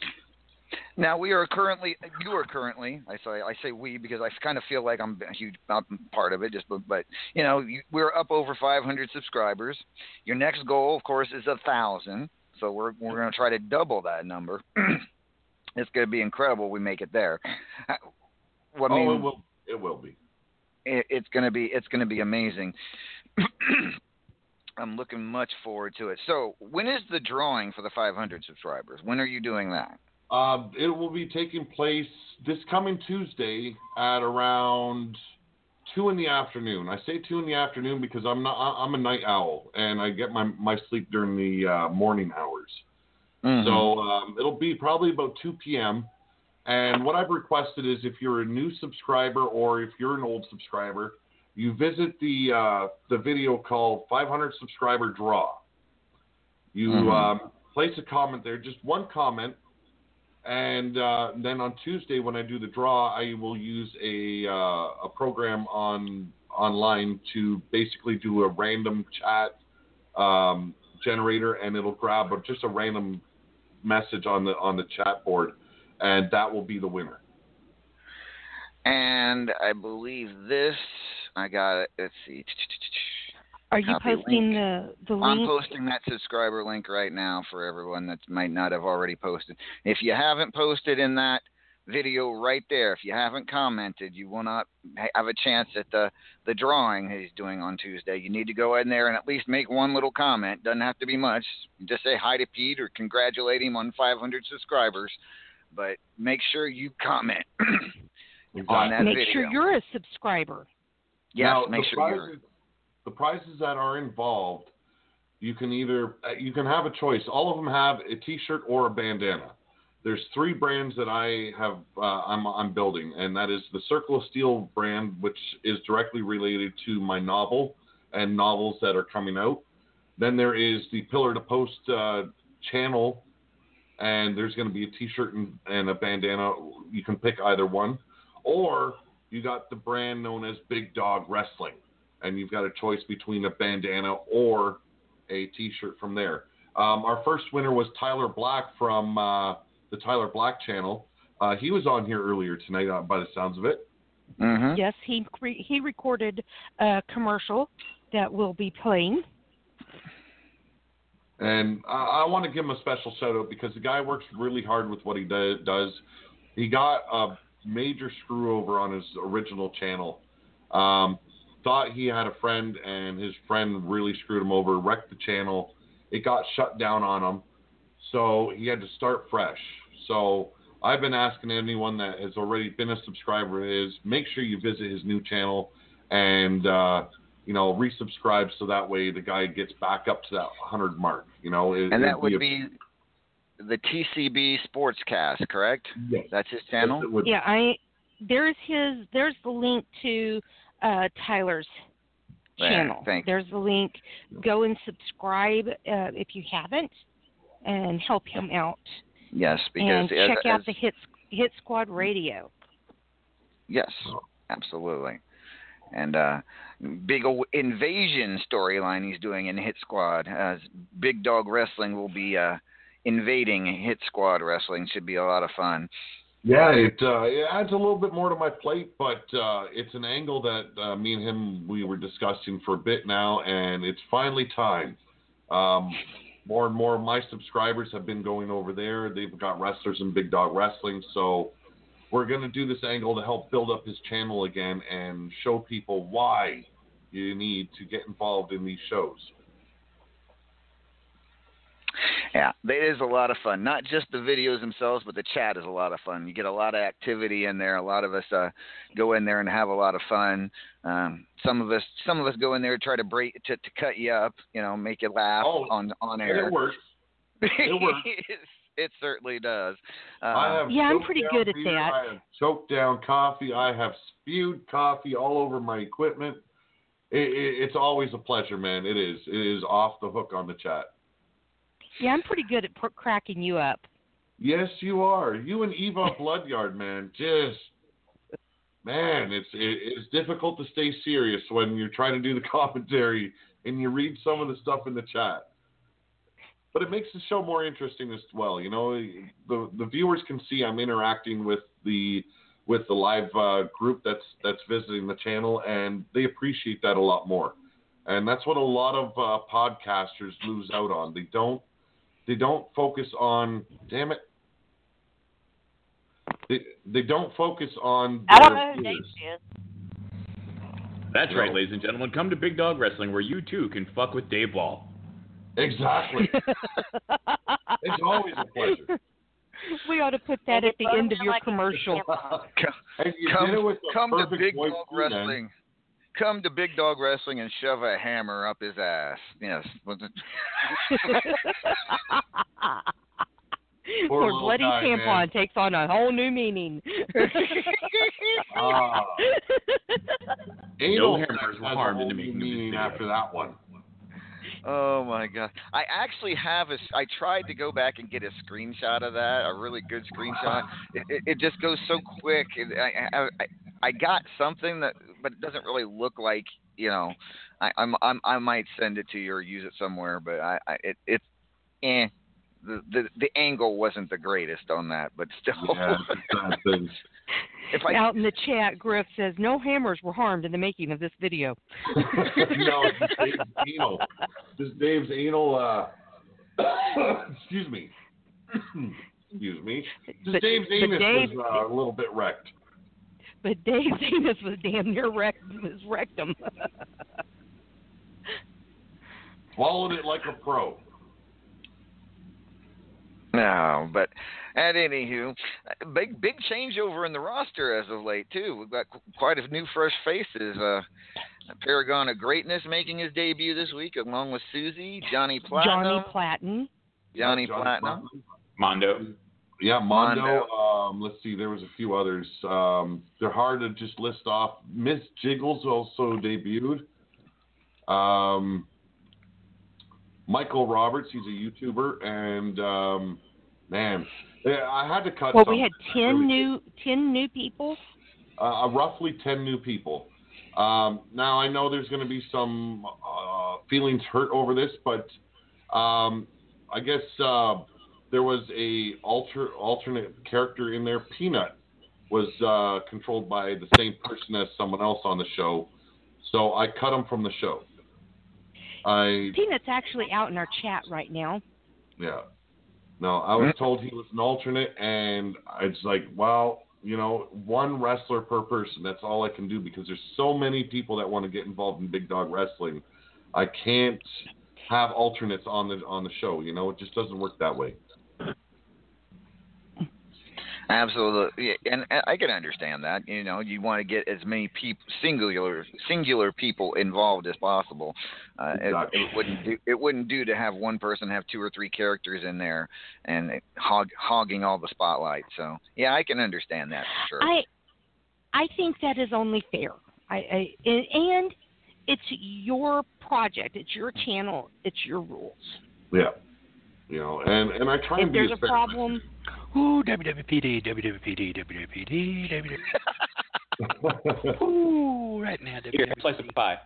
Now we are currently, you are currently. I say I say we because I kind of feel like I'm a huge I'm part of it. Just but, but you know you, we're up over 500 subscribers. Your next goal, of course, is a thousand. So we're we're going to try to double that number. it's going to be incredible. We make it there. Well, I mean, oh, it will. It will be. it, it's going to be it's going to be amazing. I'm looking much forward to it. So, when is the drawing for the 500 subscribers? When are you doing that? Uh, it will be taking place this coming Tuesday at around two in the afternoon. I say two in the afternoon because I'm not. I'm a night owl and I get my my sleep during the uh, morning hours. Mhm. So um, it'll be probably about 2 p.m. And what I've requested is if you're a new subscriber or if you're an old subscriber, you visit the uh, the video called 500 subscriber draw. You Mhm. um, place a comment there, just one comment, and uh, then on Tuesday when I do the draw, I will use a uh, a program on online to basically do a random chat um, generator, and it'll grab just a random message on the on the chat board, and that will be the winner. And I believe this. I got it. Let's see. Are you Copy posting link. the the I'm posting that subscriber link right now for everyone that might not have already posted. If you haven't posted in that video right there, if you haven't commented, you will not have a chance at the the drawing he's doing on Tuesday. You need to go in there and at least make one little comment. Doesn't have to be much. Just say hi to Pete or congratulate him on 500 subscribers, but make sure you comment on that Make video. sure you're a subscriber. yes, now, make the sure you're. the prizes that are involved, you can either uh, you can have a choice. All of them have a T-shirt or a bandana. There's three brands that I have uh, I'm I'm building, and that is the Circle of Steel brand, which is directly related to my novel and novels that are coming out. Then there is the Pillar to Post uh, channel, and there's going to be a T-shirt and, and a bandana. You can pick either one, or you got the brand known as Big Dog Wrestling, and you've got a choice between a bandana or a T-shirt from there. Um, our first winner was Tyler Black from uh, the Tyler Black channel. Uh, he was on here earlier tonight, uh, by the sounds of it. Mm-hmm. Yes, he re- he recorded a commercial that will be playing. And I, I want to give him a special shout out because the guy works really hard with what he do, does. He got a major screw over on his original channel, Um, thought he had a friend, and his friend really screwed him over, wrecked the channel. It got shut down on him, so he had to start fresh. So I've been asking anyone that has already been a subscriber of his, make sure you visit his new channel and uh, you know resubscribe so that way the guy gets back up to that 100 mark. You know, it, and that it'd would a- be the TCB Sportscast, correct? Yes. That's his channel. Yeah, I there's his there's the link to uh Tyler's channel. thank There's the link. Go and subscribe uh, if you haven't, and help him out. Yes, and because as- check out as- the Hit Hit Squad Radio. Yes, absolutely. And uh big ol' invasion storyline he's doing in Hit Squad. As Big Dog Wrestling will be uh invading Hit Squad Wrestling. Should be a lot of fun. Yeah, it uh, it adds a little bit more to my plate, but uh, it's an angle that uh, me and him we were discussing for a bit now, and it's finally time. Um, more and more of my subscribers have been going over there. They've got wrestlers in Big Dog Wrestling, so we're going to do this angle to help build up his channel again and show people why you need to get involved in these shows. Yeah, it is a lot of fun. Not just the videos themselves, but the chat is a lot of fun. You get a lot of activity in there. A lot of us uh, go in there and have a lot of fun. Um, some of us, some of us go in there to try to break to, to cut you up. You know, make you laugh on on air. it works. It works. it certainly does. Uh, Yeah, I'm pretty down good at beer, that. I have choked down coffee. I have spewed coffee all over my equipment. It, it, it's always a pleasure, man. It is. It is off the hook on the chat. Yeah, I'm pretty good at cracking you up. Yes, you are. You and Eva Bloodyard, man. Just man, it's it, it's difficult to stay serious when you're trying to do the commentary and you read some of the stuff in the chat. But it makes the show more interesting as well. You know, the the viewers can see I'm interacting with the with the live uh, group that's that's visiting the channel, and they appreciate that a lot more. And that's what a lot of uh, podcasters lose out on. They don't they don't focus on damn it. They, they don't focus on I don't know who Dave viewers. is. That's right, ladies and gentlemen. Come to Big Dog Wrestling where you too can fuck with Dave Ball. Exactly. it's always a pleasure. We ought to put that at the end of your commercial. And you come did it with a come to Big Dog too, man. Wrestling. Come to Big Dog Wrestling and shove a hammer up his ass. Yes. Was Poor or bloody guy, tampon man. takes on a whole new meaning. Ah. Anal sex hammers were harmed in the making of meaning after that one. Oh my god! I actually have a. I tried to go back and get a screenshot of that, a really good screenshot. It, it, it just goes so quick. I, I I I got something that, but it doesn't really look like you know. I I'm, I'm I might send it to you or use it somewhere, but I, I it it eh. The, the the angle wasn't the greatest on that, but still. Yeah, if I Out in the chat, Griff says no hammers were harmed in the making of this video. no, it's just Dave's anal. Just Dave's anal. Uh, excuse me. excuse me. Just But- Dave's but anus Dave- was uh, a little bit wrecked. But Dave's anus was damn near wrecked his rectum. Swallowed it like a pro. No, but at anywho, big big changeover in the roster as of late too. We've got quite a new fresh faces. Uh, Paragon of Greatness making his debut this week, along with Suzy, Johnny Platinum, Johnny Platten. Johnny Johnny Platinum. Mondo. Yeah, Mondo. Mondo. Um, let's see, there was a few others. Um, they're hard to just list off. Miss Jiggles also debuted. Um, Michael Roberts, he's a YouTuber, and um, man, yeah, I had to cut. Well, some. we had ten new ten new people. uh, roughly 10 new people. Um, now, I know there's going to be some uh, feelings hurt over this, but um, I guess uh, there was a alter, alternate character in there. Peanut was uh, controlled by the same person as someone else on the show, so I cut him from the show. I Peanut's actually out in our chat right now. yeah. No, I was mm-hmm. told he was an alternate, and it's like, well, you know, one wrestler per person. That's all I can do because there's so many people that want to get involved in big dog wrestling. I can't have alternates on the on the show. You know, it just doesn't work that way. Absolutely, and and I can understand that. You know, you want to get as many people, singular, singular people involved as possible. Uh, it, Exactly. it wouldn't do. It wouldn't do to have one person have two or three characters in there and hog, hogging all the spotlight. So, yeah, I can understand that for sure. I I think that is only fair. I, I and it's your project, it's your channel, it's your rules. Yeah, you know, and and I try If and be there's as a fair- problem, Ooh, WWPD, WWPD, WWPD, WWPD. Ooh, right now, WWPD. slice of pie.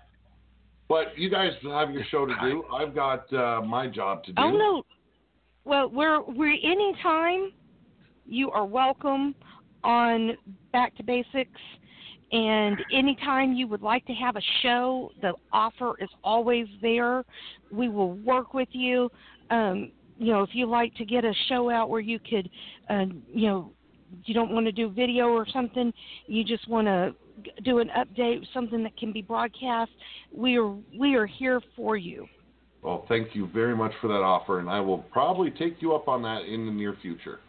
But you guys have your show to do. I've got uh, my job to do. oh no. Well, we're we're anytime you are welcome on Back to Basics. And anytime you would like to have a show, the offer is always there. We will work with you. Um, you know, if you like to get a show out where you could, uh, you know, you don't want to do video or something, you just want to do an update, something that can be broadcast. We are we are here for you. Well, thank you very much for that offer, and I will probably take you up on that in the near future.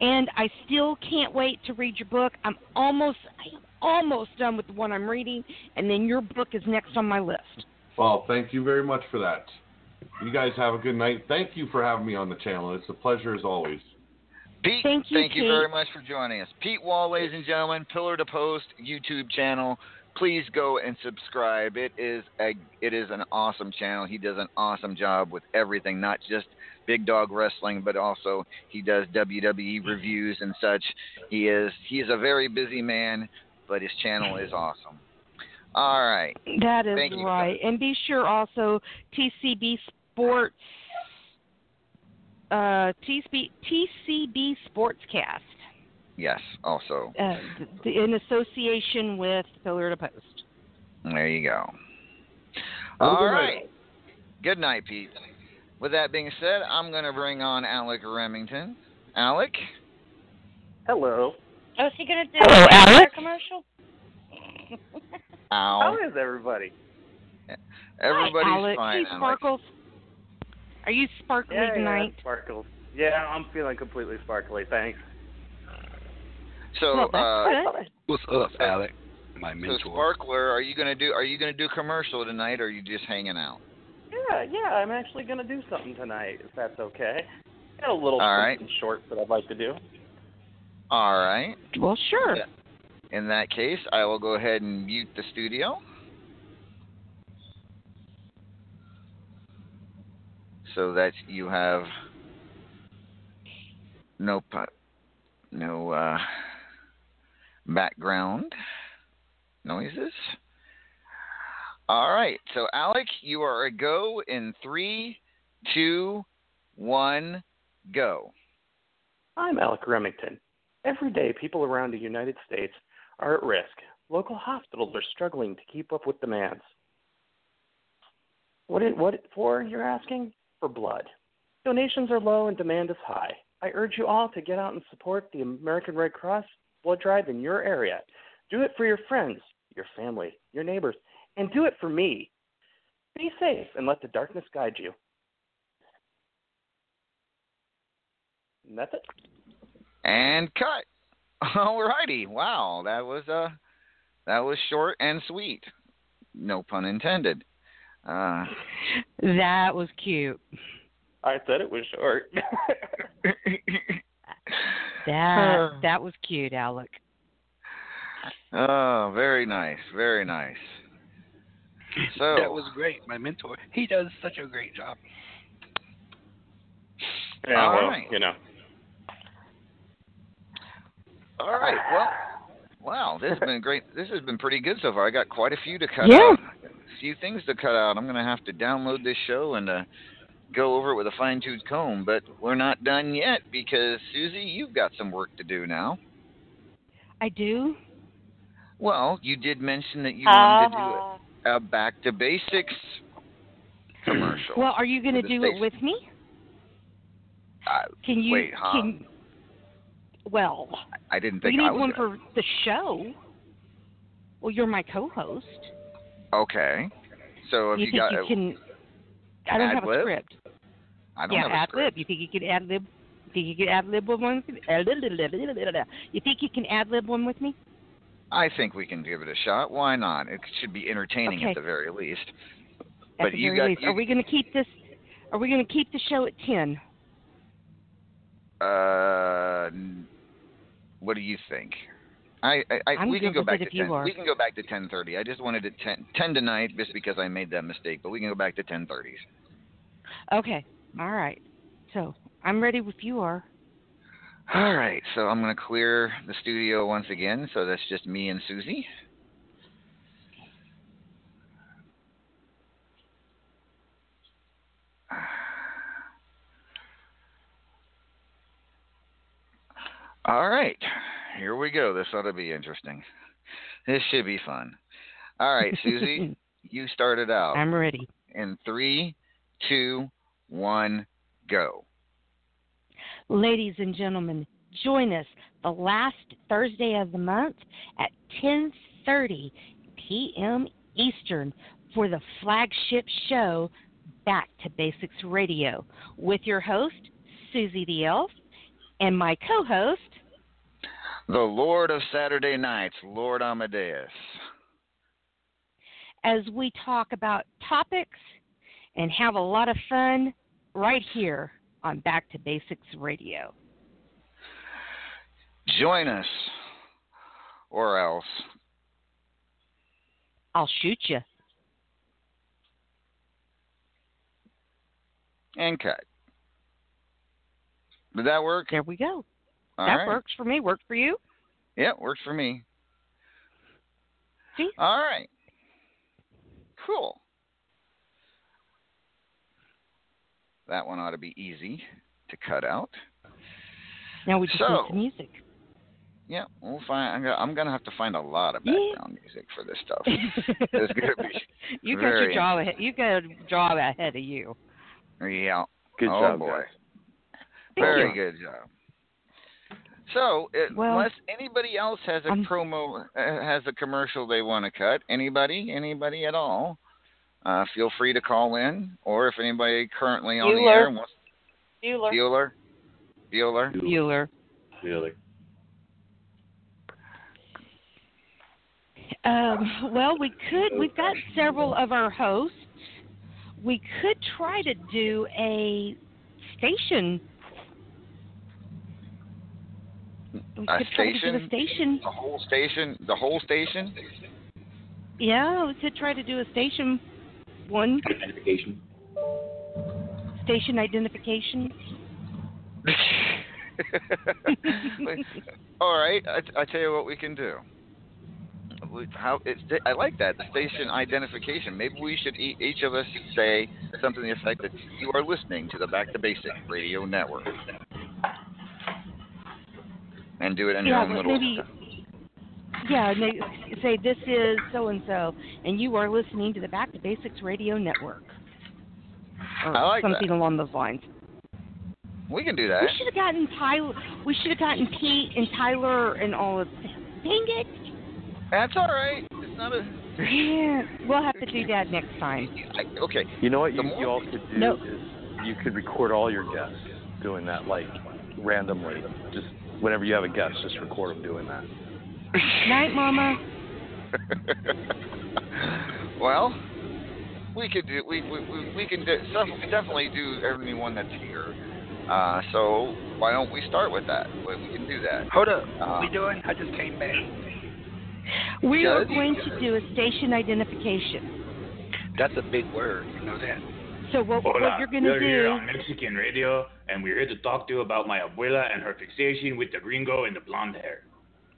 And I still can't wait to read your book. I'm almost I am almost done with the one I'm reading, and then your book is next on my list. Well, thank you very much for that. You guys have a good night. Thank you for having me on the channel. It's a pleasure as always. Pete, Thank you, Pete. very much for joining us. Pete Wall, ladies and gentlemen, Pillar to Post YouTube channel. Please go and subscribe. It is a it is an awesome channel. He does an awesome job with everything, not just big dog wrestling, but also he does WWE reviews and such. He is he is a very busy man, but his channel is awesome. All right. That is Thank you. right. And be sure also TCB Sports uh TCB TCB Sportscast. Yes, also. Uh, in association with Pillar to Post. There you go. Have a All good right. night. Good night, Pete. With that being said, I'm going to bring on Alec Remington. Alec? Hello. Oh, is he gonna do Hello, a Alex. commercial? Ow. How is everybody? Everybody's Hi, Alec. fine. Hey, Alec. Sparkles. Are you sparkly yeah, tonight? Yeah, sparkles. Yeah, I'm feeling completely sparkly. Thanks. So, Well, uh. What's up, Alec? My mentor. so mentor. Sparkler, are you going to do are you going to do commercial tonight or are you just hanging out? Yeah, yeah, I'm actually gonna do something tonight, if that's okay. Got a little All right. something short that I'd like to do. All right. Well, sure. In that case, I will go ahead and mute the studio. So that you have no no uh, background noises. All right. So Alec, you are a go in three, two, one, go. I'm Alec Remington. Every day, people around the United States are at risk. Local hospitals are struggling to keep up with demands. What what for, you're asking? For blood. Donations are low and demand is high. I urge you all to get out and support the American Red Cross blood drive in your area. Do it for your friends, your family, your neighbors, and do it for me. Be safe and let the darkness guide you. And that's it. And cut. All righty. Wow, that was uh that was short and sweet. No pun intended. Uh That was cute. I said it was short. That that was cute, Alec. oh, very nice. Very nice. So that was great. My mentor. He does such a great job. Yeah, All well, right. you know. All right. Well, wow, this has been great. This has been pretty good so far. I got quite a few to cut Yeah. out. A few things to cut out. I'm going to have to download this show and uh, go over it with a fine tooth comb. But we're not done yet because Suzy, you've got some work to do now. I do. Well, you did mention that you wanted to Ah. do a, a back to basics commercial. Well, are you going to do it with me? Uh, Can you wait, huh? can Well, I didn't we think need I was one gonna- for the show. Well, you're my co-host. Okay. So if you you, think got you can? I don't have a script. I don't yeah, have a ad script. lib. You think you could ad lib? Think you could ad lib one? You think you can ad lib one with me? I think we can give it a shot. Why not? It should be entertaining Okay. at the very least. At but the you very got least. you, Are we going to keep this? Are we going to keep the show at ten? uh what do you think? I, I, I we can go back to 10. are. We can go back to 10:30. I just wanted it 10, 10 tonight just because I made that mistake, but we can go back to 10:30s. Okay. All right. So I'm ready if you are. All right, so I'm going to clear the studio once again. So that's just me and Suzy. All right, here we go. This ought to be interesting. This should be fun. All right, Suzy, you started out. I'm ready. In three, two, one, go. Ladies and gentlemen, join us the last Thursday of the month at 10:30 p.m. Eastern for the flagship show Back to Basics Radio with your host Suzy the Elf and my co-host The Lord of Saturday Nights, Lord Amadeus. as we talk about topics and have a lot of fun right here on Back to Basics Radio. Join us, or else. I'll shoot you. And cut. Did that work? There we go. All that right. works for me. Work for you? Yeah, works for me. See? All right. Cool. That one ought to be easy to cut out. Now we just So- need some music. Yeah, we'll find. I'm gonna, I'm gonna have to find a lot of Yeah. background music for this stuff. it's gonna be. you got your job ahead. You got a job ahead of you. Yeah. Good oh job, boy. guys. Very you. good job. So, it, Well, unless anybody else has a I'm- promo, uh, has a commercial they want to cut, anybody, anybody at all, uh, feel free to call in. Or if anybody currently on the air wants Bueller. Bueller, Bueller, Bueller. Really? Um, well, we could. We've got several of our hosts. We could try to do a station. We a could try to do station, a station. the whole station, the whole station. Yeah, we could try to do a station one Identification. station identification. All right, I, I tell you what we can do. How it's, I like that the station identification. Maybe we should e- each of us say something to the effect that you are listening to the Back to Basic Radio Network, and do it in your yeah, own but little. maybe. Yeah, and they say this is so and so, and you are listening to the Back to Basics Radio Network, or I like that. something along those lines. We can do that. We should have gotten Tyler. We should have gotten Pete and Tyler and all of. Dang it! That's all right. It's not a. Yeah, we'll have to do that next time. I, okay. You know what The you, more- you all could do No. is you could record all your guests doing that, like randomly. Just whenever you have a guest, just record them doing that. Night, Mama. well, we could do. We we we, we can do, definitely do everyone that's here. Uh, so why don't we start with that? We we can do that. Hold up. Uh, what we doing? I just came back. We are going to do a station identification. That's a big word. You know that? So what, what you're gonna we're to here on Mexican radio, and we're here to talk to you about my abuela and her fixation with the gringo and the blonde hair.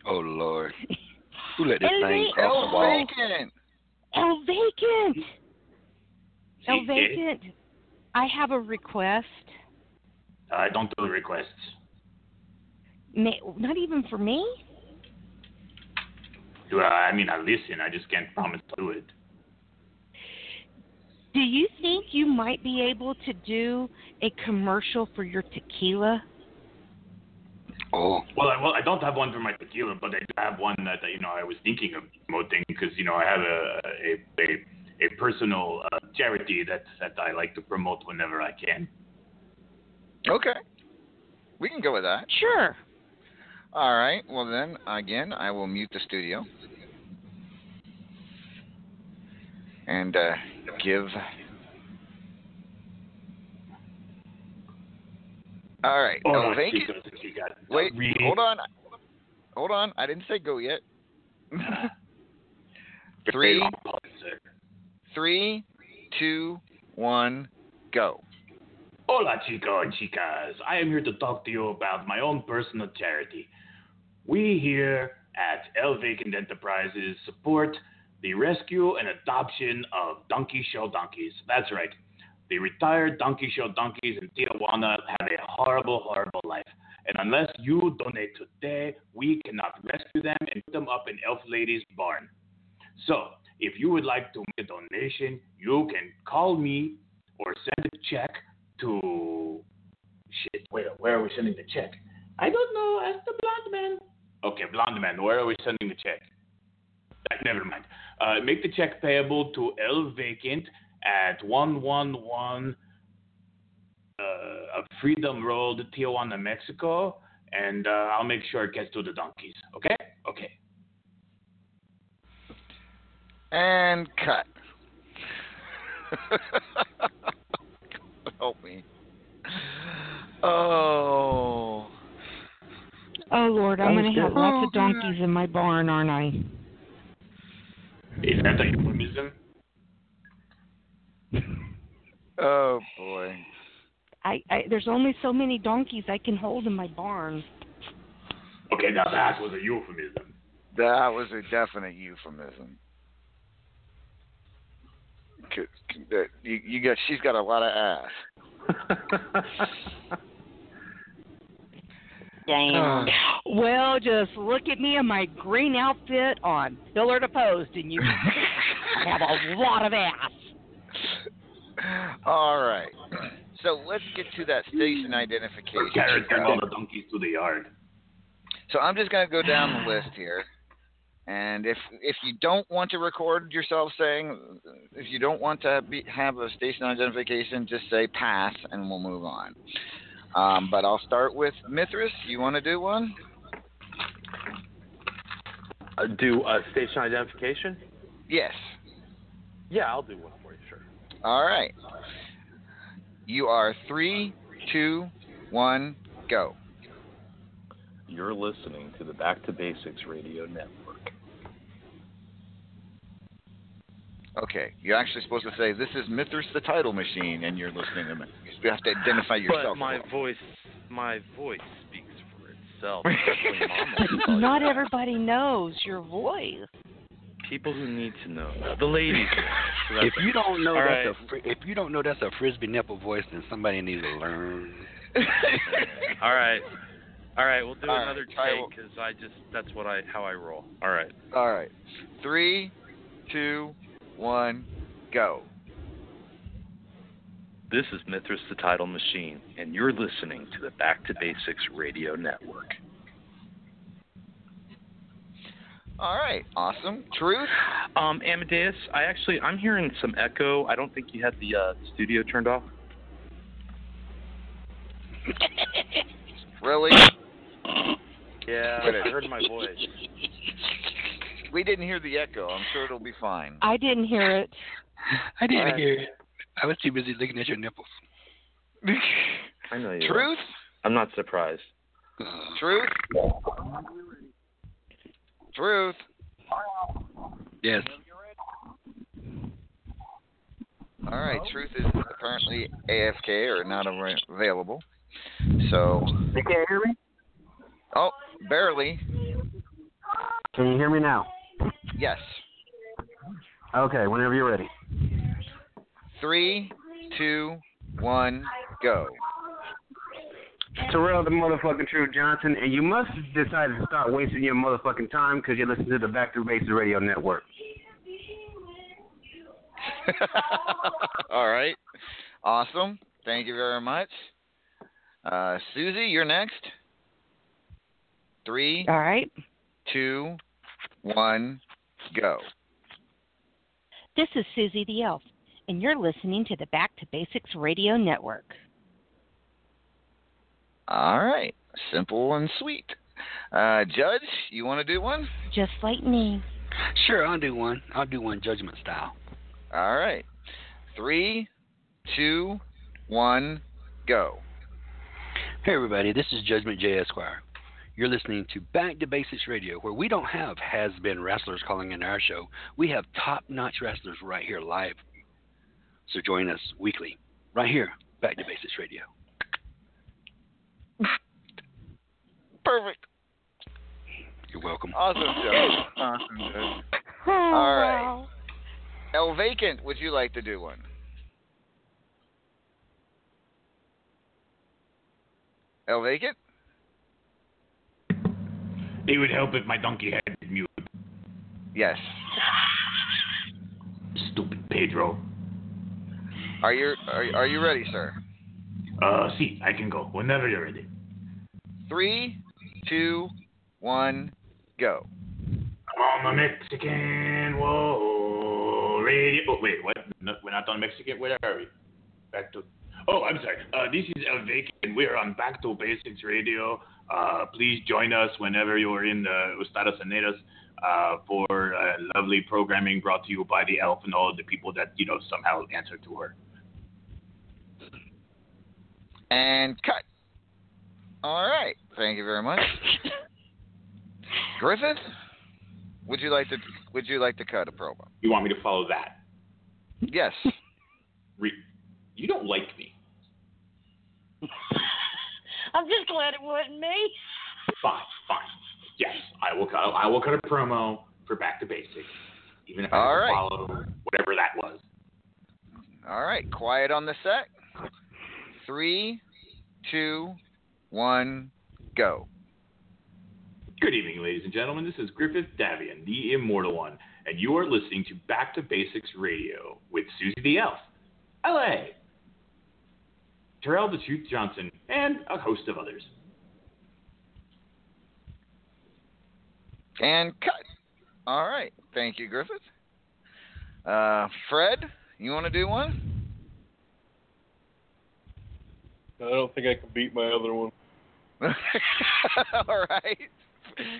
Oh Lord. Who let this El thing Va- cross the wall? Vacant. El Vacant. El Sí, Vacant. I have a request. I don't do requests. May, not even for me. Do I, I mean, I listen. I just can't promise to do it. Do you think you might be able to do a commercial for your tequila? Oh. Well, I, well, I don't have one for my tequila, but I do have one that you know I was thinking of promoting because you know I have a a a, a personal uh, charity that that I like to promote whenever I can. Okay. We can go with that. Sure. All right. Well, then, again, I will mute the studio and uh, give. All right. No, thank you. Wait, really? hold on. Hold on. I didn't say go yet. Three, three, two, one, go. Hola, chico and chicas. I am here to talk to you about my own personal charity. We here at El Vacant Enterprises support the rescue and adoption of donkey show donkeys. That's right. The retired donkey show donkeys in Tijuana have a horrible, horrible life. And unless you donate today, we cannot rescue them and put them up in Elf Lady's barn. So, if you would like to make a donation, you can call me or send a check to. Shit, wait, where are we sending the check? I don't know. Ask the blonde man. Okay, blonde man, where are we sending the check? Uh, never mind. Uh, make the check payable to El Vacant at 111 uh, Freedom Road, Tijuana, Mexico, and uh, I'll make sure it gets to the donkeys. Okay? Okay. And cut. Help me. Oh. Oh Lord, I'm going to have lots of donkeys in my barn, aren't I? Is that a euphemism? Oh boy. I, I there's only so many donkeys I can hold in my barn. Okay, now that was a euphemism. That was a definite euphemism. C- c- that- You, you got, she's got a lot of ass. Damn. well, just look at me in my green outfit on Pillar to Post, and you have a lot of ass. All right. So let's get to that station identification. Carrot send all the donkeys to the yard. So I'm just going to go down the list here. And if if you don't want to record yourself saying, if you don't want to be, have a station identification, just say pass, and we'll move on. Um, but I'll start with Mithras. You want to do one? Uh, do uh, station identification? Yes. Yeah, I'll do one for you, sure. All right. You are three, two, one, go. You're listening to the Back to Basics Radio Network. Okay. You're actually supposed to say, "This is Mithras the Title Machine," and you're listening to me. You have to identify yourself. But my well. voice, my voice speaks for itself. especially Mom will tell you. Not everybody knows your voice. People who need to know, the ladies. So If you don't know that's right. a fr- if you don't know that's a frisbee nipple voice, then somebody needs to learn. All right. All right, we'll do All right, another try take it. because I just that's what I how I roll. All right. All right. Three, two, one, go. This is Mithras the Title Machine, and you're listening to the Back to Basics Radio Network. All right. Awesome. Truth. Um, Amadeus, I actually I'm hearing some echo. I don't think you had the uh, studio turned off. Really? Yeah, I heard my voice. We didn't hear the echo. I'm sure it'll be fine. I didn't hear it. I didn't All right. hear it. I was too busy looking at your nipples. I know you. Truth. I'm not surprised. Uh. Truth. Truth. Yes. All right. Truth is apparently AFK or not available. So. You can't hear me? Oh, barely. Can you hear me now? Yes. Okay, whenever you're ready. Three, two, one, go. Terrell the motherfucking True Johnson, and you must decide to stop wasting your motherfucking time because you listen to the Back to Basics Radio Network. All right. Awesome. Thank you very much. Uh, Suzy, you're next. Three. All right. Two. One. Go. This is Suzy the Elf, and you're listening to the Back to Basics Radio Network. All right. Simple and sweet. Uh, Judge, you want to do one? Just like me. Sure, I'll do one. I'll do one judgment style. All right. Three, two, one, go. Hey, everybody, this is Judgment J. Esquire. You're listening to Back to Basics Radio, where we don't have has been wrestlers calling in our show. We have top notch wrestlers right here live. So join us weekly, right here, Back to Basics Radio. Perfect. You're welcome. Awesome, Judge. Awesome, Judge. All right. El Vacant, would you like to do one? El Vacant? It would help if my donkey had mute. Yes. Stupid Pedro. Are you are, are you ready, sir? Uh, see, I can go whenever you're ready. Three, two, one, go. I'm on the Mexican whoa radio. Oh wait, what? No, we're not on Mexican. Where are we? Back to. Oh, I'm sorry. Uh, this is El Vacant. We are on Back to Basics Radio. Uh, please join us whenever you're in the Estados Unidos uh, for uh, lovely programming brought to you by the elf and all the people that you know somehow answer to her. And cut. All right. Thank you very much. Griffith, would you like to would you like to cut a promo? You want me to follow that? Yes. Re- you don't like me. I'm just glad it wasn't me. Fine, fine. Yes, I will cut. I will cut a promo for Back to Basics, even if I All have to right. follow whatever that was. All right. Quiet on the set. Three, two, one, go. Good evening, ladies and gentlemen. This is Griffith Davian, the Immortal One, and you are listening to Back to Basics Radio with Suzy the Elf, LA, Terrell the Truth Johnson, and a host of others. And cut. All right. Thank you, Griffith. Uh, Fred, you want to do one? I don't think I can beat my other one. All right.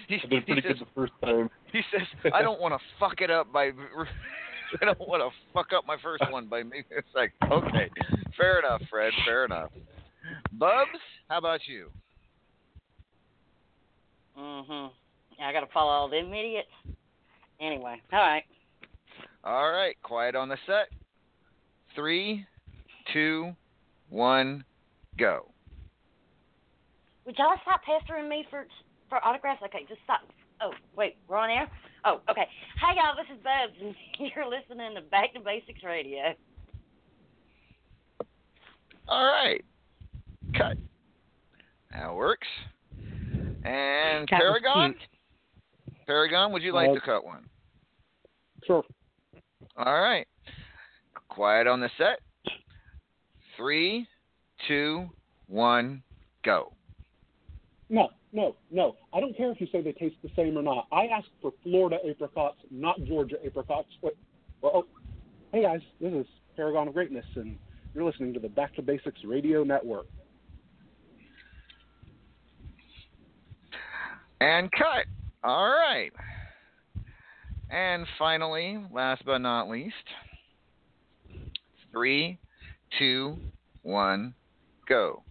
He, I did pretty he good says, the first time. He says, "I don't want to fuck it up by, I don't want to fuck up my first one by making it's like, okay, fair enough, Fred, fair enough. Bubs, how about you? Mhm. I gotta follow all them idiots. Anyway, all right. All right, quiet on the set. Three, two, one, go. Would y'all stop pestering me for for autographs? Okay, just stop. Oh, wait, we're on air. Oh, okay. Hi, y'all, this is Bubs, and you're listening to Back to Basics Radio. All right, cut. That works. And That Paragon, Paragon, would you like Uh, to cut one? Sure. All right. Quiet on the set. Three, two, one, go. No, no, no. I don't care if you say they taste the same or not. I asked for Florida apricots, not Georgia apricots. Wait, well, oh, hey guys, this is Paragon of Greatness, and you're listening to the Back to Basics Radio Network. And cut. All right. And finally, last but not least, three, two, one, go.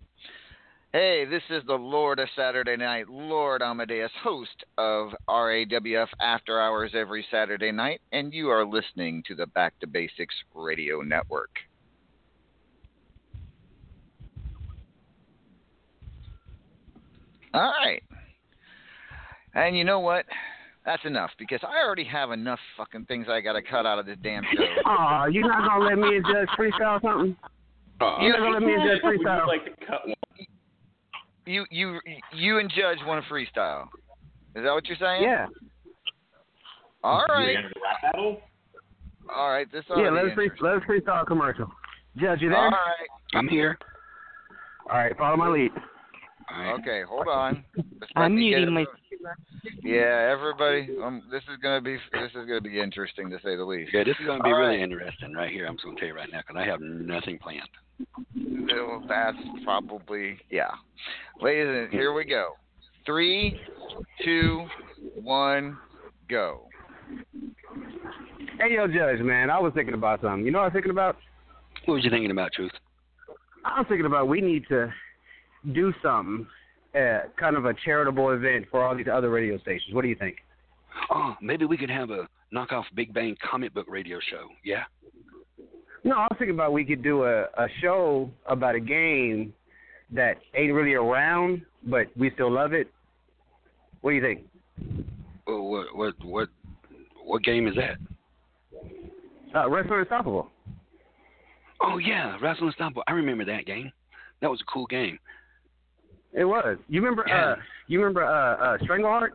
Hey, this is the Lord of Saturday Night, Lord Amadeus, host of RAWF After Hours every Saturday night, and you are listening to the Back to Basics Radio Network. All right. And you know what? That's enough because I already have enough fucking things I got to cut out of this damn show. Aw, you're not gonna let me and Judge freestyle something? You not gonna let me and Judge uh, Would you freestyle? like to cut one? You you you and Judge want to freestyle. Is that what you're saying? Yeah. All You right. enter the rap battle? All right. This Yeah, let us free, let us freestyle a commercial. Judge, you there? All right. I'm here. All right, follow my lead. Okay, hold on. Let's I'm let me get muting my. Yeah, everybody. Um, this is gonna be this is gonna be interesting to say the least. Yeah, this is going to be All really right. interesting right here. I'm just going to tell you right now because I have nothing planned. Well, that's probably yeah. Ladies and here we go. Three, two, one, go. Hey, yo, Judge, man, I was thinking about something. You know what I was thinking about? What was you thinking about, Truth? I was thinking about we need to do something, uh, kind of a charitable event for all these other radio stations. What do you think? Oh, maybe we could have a knockoff Big Bang comic book radio show. Yeah. No, I was thinking about we could do a, a show about a game that ain't really around, but we still love it. What do you think? Well, what what what what game is that? Uh, Wrestling Unstoppable. Oh yeah, Wrestling Stompo. I remember that game. That was a cool game. It was. You remember? Yeah. Uh, you remember uh, uh, Strangleheart?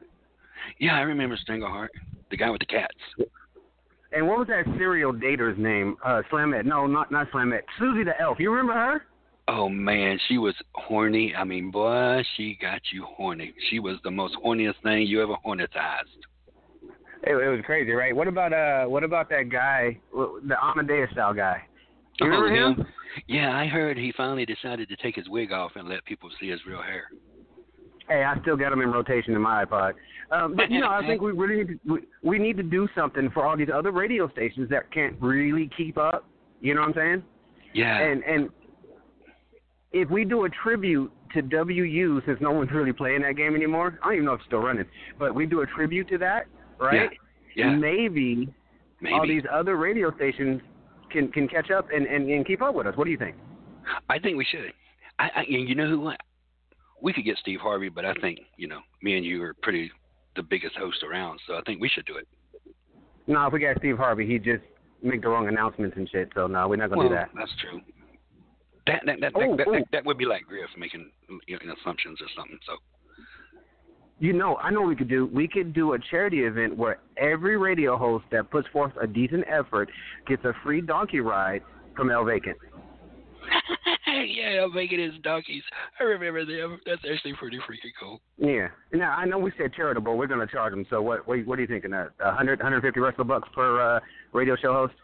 Yeah, I remember Strangleheart, the guy with the cats. And what was that serial dater's name? Uh, Slamette. No, not not Slamette. Suzy the Elf. You remember her? Oh man, she was horny. I mean, boy, she got you horny. She was the most horniest thing you ever hornetized. It, it was crazy, right? What about uh, what about that guy, the Amadeus style guy? You remember oh, him? Yeah, I heard he finally decided to take his wig off and let people see his real hair. Hey, I still got him in rotation in my iPod. Um, but you know, I think we really need to, we, we need to do something for all these other radio stations that can't really keep up. You know what I'm saying? Yeah. And and if we do a tribute to WU, since no one's really playing that game anymore, I don't even know if it's still running. But we do a tribute to that, right? Yeah. Yeah. Maybe, Maybe. all these other radio stations can can catch up and, and and keep up with us. What do you think? I think we should. I, I and you know who? what? We could get Steve Harvey, but I think you know me and you are pretty the biggest host around, so I think we should do it. No, if we got Steve Harvey, he'd just make the wrong announcements and shit. So no, we're not gonna well, do that. That's true. That that that, Oh, that, oh. that, oh. that would be like Griff making you know, assumptions or something. So You know, I know what we could do. We could do a charity event where every radio host that puts forth a decent effort gets a free donkey ride from El Vacant. yeah, I'm making his donkeys. I remember them. That's actually pretty freaking cool. Yeah. Now I know we said charitable. We're gonna charge them. So what? What, what are you thinking? Uh, 100, 150 wrestle bucks per uh, radio show host?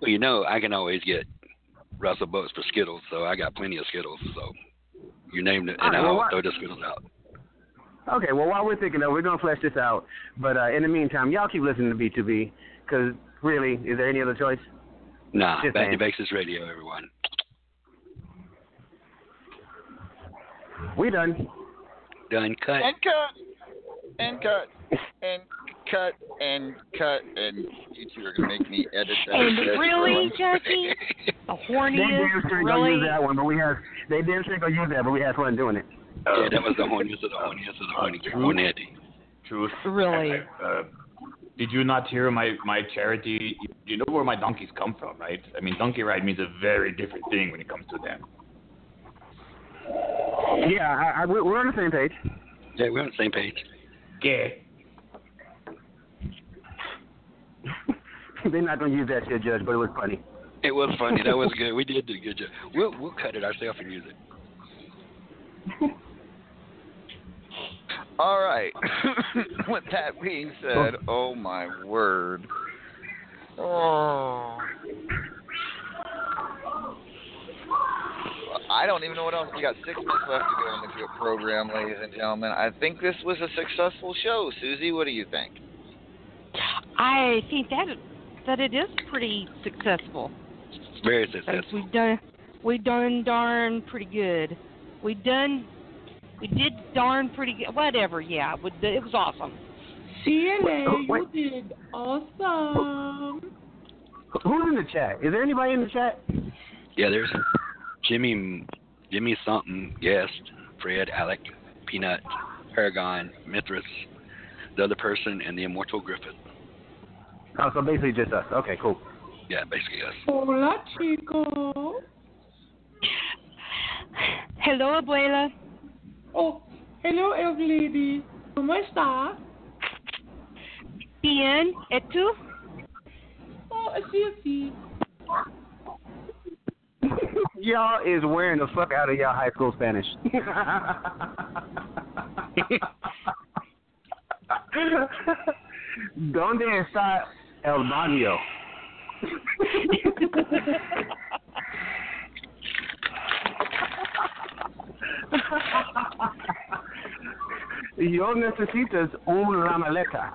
Well, you know, I can always get wrestle bucks for Skittles, so I got plenty of Skittles. So you named it, and right, well, I'll what- throw the Skittles out. Okay. Well, while we're thinking of, we're gonna flesh this out. But uh, in the meantime, y'all keep listening to B2B because really, is there any other choice? Nah, Just back to saying. Radio, everyone. We done. Done. Cut. And cut. And cut. And cut. And cut. And you two are gonna make me edit that. And shit. really, Jackie, the They horniest, damn straight gonna use that one, but we have. They damn straight gonna use that, but we had fun doing it. Yeah, uh, that was the horniest of the horniest of the uh, horny. Hornetti. Truth. Really? Uh, uh, did you not hear my my charity? You know where my donkeys come from, right? I mean, donkey ride means a very different thing when it comes to them. Yeah, I, I, we're we're on the same page. Yeah, we're on the same page. Yeah. They're not gonna use that shit, Judge, but it was funny. It was funny. That was good. We did do a good job. We'll we'll cut it ourselves and use it. All right. With that being said, oh my word. Oh. I don't even know what else. We got six minutes left to go in the program, ladies and gentlemen. I think this was a successful show. Suzy, what do you think? I think that that it is pretty successful. Very successful. We've done we've done darn pretty good. We've done we did darn pretty good. Whatever, yeah, it was awesome. Wait. you did awesome. Who's in the chat? Is there anybody in the chat? Yeah, there's Jimmy Jimmy something guest, Fred, Alec, Peanut, Paragon, Mithras, the other person, and the immortal Griffith. Oh, so basically just us. Okay, cool. Yeah, basically us. Hola, chicos. Hello, abuela. Oh, hello, elf lady. ¿Cómo está? Bien, ¿y tú? Oh, así, así. y'all is wearing the fuck out of y'all high school Spanish. ¿Dónde está el baño? Yo necesitas una maleta.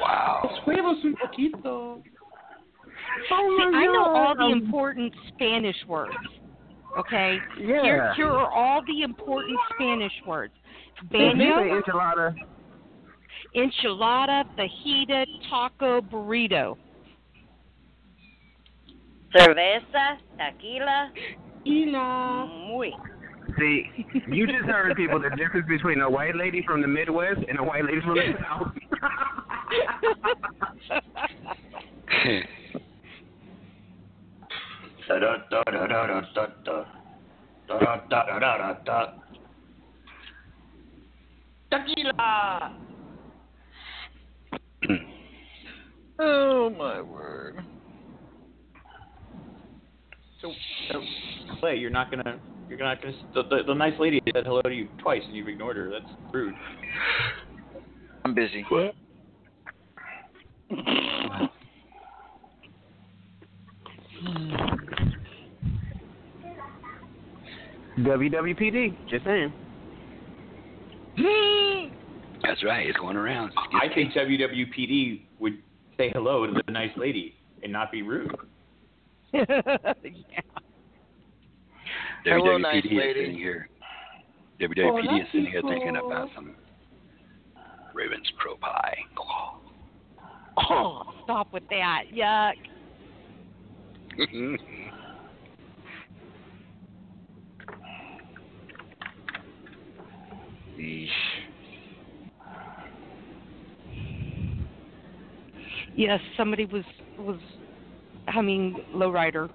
Wow. Juegos un poquito. Oh See, I know all the um, important Spanish words. Okay? Yeah. Here, here are all the important Spanish words. Maybe Baño, enchilada. enchilada, fajita, taco, burrito. Cerveza, tequila. Tequila. Muy. See, you just heard people the difference between a white lady from the Midwest and a white lady from the South. Tequila. Oh my word. So, so Clay, you're not gonna, you're not gonna. The, the, the nice lady said hello to you twice, and you've ignored her. That's rude. I'm busy. What? WWPD, just saying. That's right. It's going around. I think WWPD would say hello to the nice lady and not be rude. Yeah. WWPD nice is lady. sitting here. WWPD Hola, oh, is sitting here thinking about some Ravens crow pie. Oh, stop with that. Yuck. Yeesh. Yes, somebody was was humming lowrider. Low rider.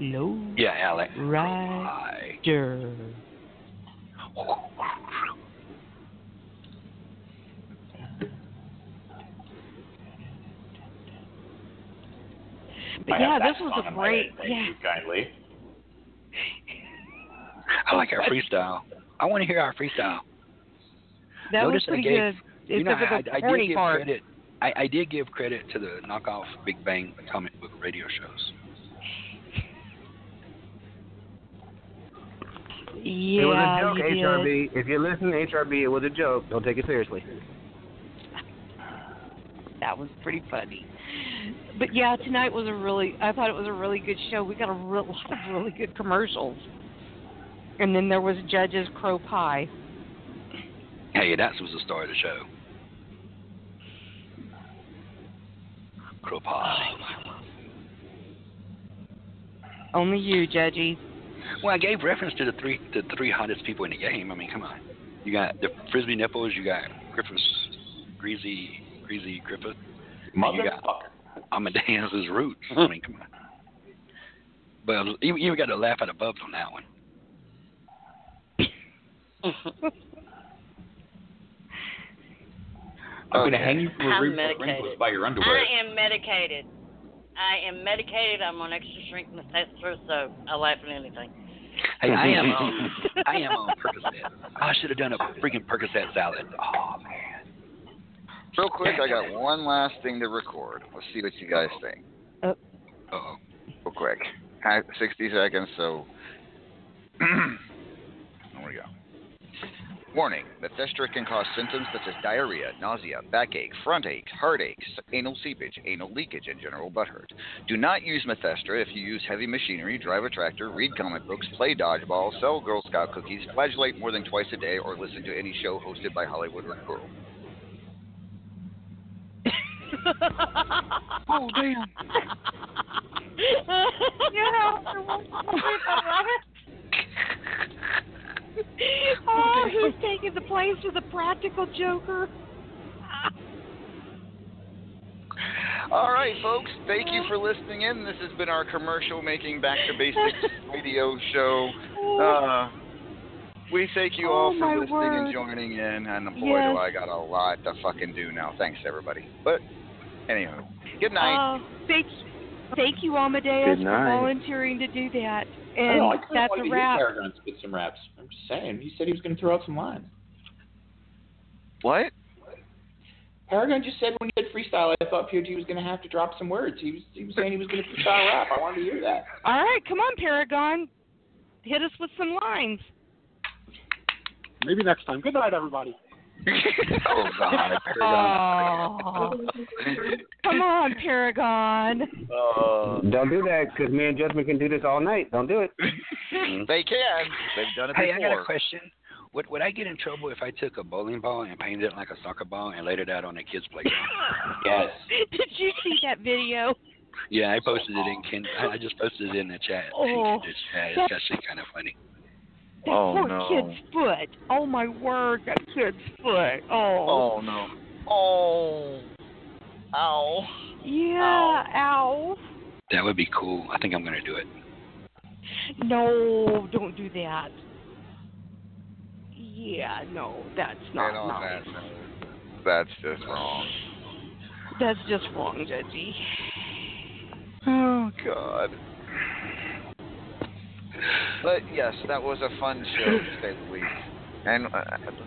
Low yeah, Alex. rider. But I yeah, this was a great thank yeah. you kindly. Oh, I like our freestyle. I want to hear our freestyle. That Notice was pretty I gave, good. You know, Except I, I did give part. credit. I, I did give credit to the knockoff Big Bang comic book radio shows. Yeah, it was a joke, you did. HRB. If you listen to HRB, it was a joke. Don't take it seriously. That was pretty funny. But yeah, tonight was a really. I thought it was a really good show. We got a real, lot of really good commercials. And then there was Judge's Crow Pie. Hey, that was the star of the show. Crow pie. Only you, Judgy. Well, I gave reference to the three the three hottest people in the game. I mean, come on. You got the frisbee nipples. You got Griffith's greasy greasy Griffith. and You got Amadeus's roots. I mean, come on. But you, you got to laugh at the bubs on that one. I'm gonna hang you from a I'm roof medicated. by your underwear. I am medicated. I am medicated. I'm on extra strength Methestra, so I laugh at anything. Hey, I am on I am on Percocet. I should have done a freaking Percocet salad. Oh man. Real quick, I got one last thing to record. Let's see what you guys think. Uh oh. Real quick. 60 seconds, so. Here we go. Warning Methestra can cause symptoms such as diarrhea, nausea, backache, front ache, heartache, s- anal seepage, anal leakage, and general butt hurt. Do not use Methestra if you use heavy machinery, drive a tractor, read comic books, play dodgeball, sell Girl Scout cookies, flagellate more than twice a day, or listen to any show hosted by Hollywood Rick Pearl. oh damn! oh, he's taking the place of the practical joker. All right, folks. Thank you for listening in. This has been our commercial making Back to Basics radio show. Uh, we thank you all Oh, for listening word. and joining in. And boy, Yes. do I got a lot to fucking do now. Thanks, everybody. But, anyhow, good night. Oh, thank, Thank you, Amadeus, for volunteering to do that. I And know, I kinda that's wanted a to hear wrap. Paragon spit some raps. I'm just saying. He said he was going to throw out some lines. What? Paragon just said when he did freestyle, I thought POG was going to have to drop some words. He was he was saying he was going to freestyle rap. I wanted to hear that. All right, come on, Paragon. Hit us with some lines. Maybe next time. Good night, everybody. Oh God, Oh. come on, Paragon. Uh, Don't do that, because me and Judgment can do this all night. Don't do it. Mm-hmm. they can. They've done it Hey, I before. got a question. Would would I get in trouble if I took a bowling ball and painted it like a soccer ball and laid it out on a kid's playground? yes. Did you see that video? Yeah, I posted it in Ken. I just posted it in the chat. Oh, It's, yeah, it's actually kind of funny. That Oh, poor no. kid's foot. Oh my word, that kid's foot. Oh. Oh no. Oh. Ow. Yeah. Ow. That would be cool. I think I'm gonna do it. No, don't do that. Yeah, no, that's not And on nice. that note, that's just wrong. That's just wrong, Judgy. Oh God. But yes, that was a fun show to say the least, and uh,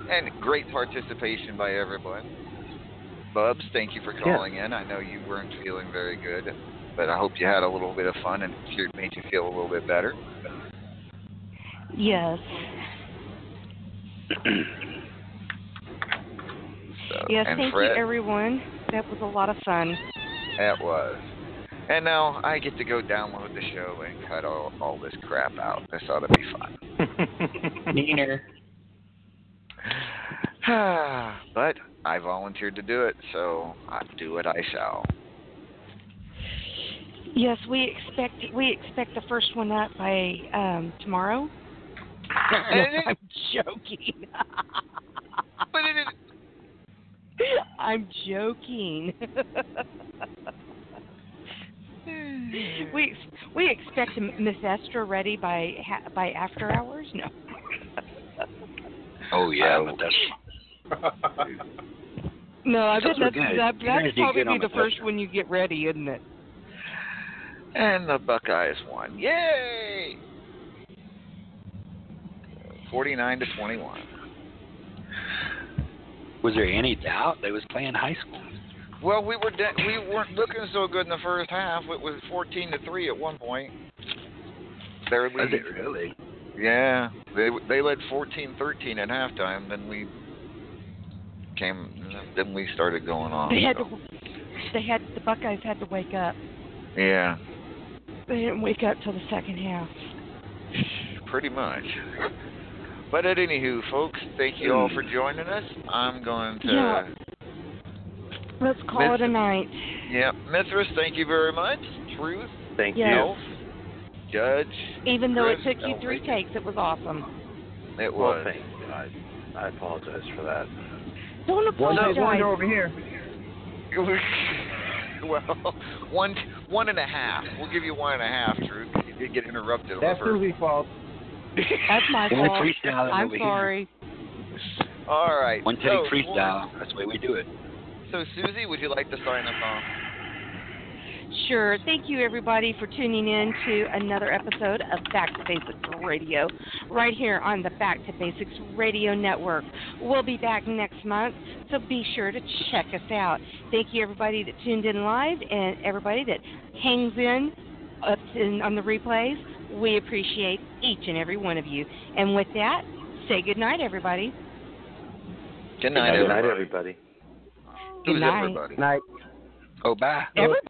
and great participation by everyone. Bubs, thank you for calling in. I know you weren't feeling very good, but I hope you had a little bit of fun and it made you feel a little bit better. Yes. So, Yes, thank Fred, you, everyone. That was a lot of fun. That was. And now I get to go download the show and cut all, all this crap out. This ought to be fun. Neener. but I volunteered to do it, so I do it I shall. Yes, we expect we expect the first one up by um tomorrow. I'm joking. but it I'm joking. We we expect Miss Esther ready by ha- by after hours. No. Oh yeah, but that's No, I bet Those were that's good. that, You that's probably good on the the first one you get ready, isn't it? And the Buckeyes won. Yay! 49 to 21. Was there any doubt they was playing high school? Well, we were de- we weren't looking so good in the first half. It was 14 to 3 at one point. Their Was lead. it really? Yeah, they they led 14-13 at halftime. Then we came. Then we started going on. They had so, to, they had the Buckeyes had to wake up. yeah, They didn't wake up till the second half. pretty much. But at anywho, folks, thank you all for joining us. I'm going to. Yeah. Let's call Miss- it a night. Yeah, Mithras, thank you very much. Truth, Thank Yes. Elf, Judge. Even though it took you three takes, it was awesome. It Well, was. thank you. I, I apologize for that. Don't One apologize. take wonder over here. well, one one and a half. We'll give you one and a half, Truth. You did get interrupted That's the first. Suzy's fault. That's my fault. freestyling I'm over here. sorry. All right. One take so, freestyle. That's the way we do it. So, Suzy, would you like to sign us off? Sure. Thank you, everybody, for tuning in to another episode of Back to Basics Radio, right here on the Back to Basics Radio Network. We'll be back next month, so be sure to check us out. Thank you, everybody that tuned in live and everybody that hangs in up in, on the replays. We appreciate each and every one of you. And with that, say good night, everybody. Good night, Good night, everybody. everybody. Good night. everybody? Night. Oh, bye. Everybody.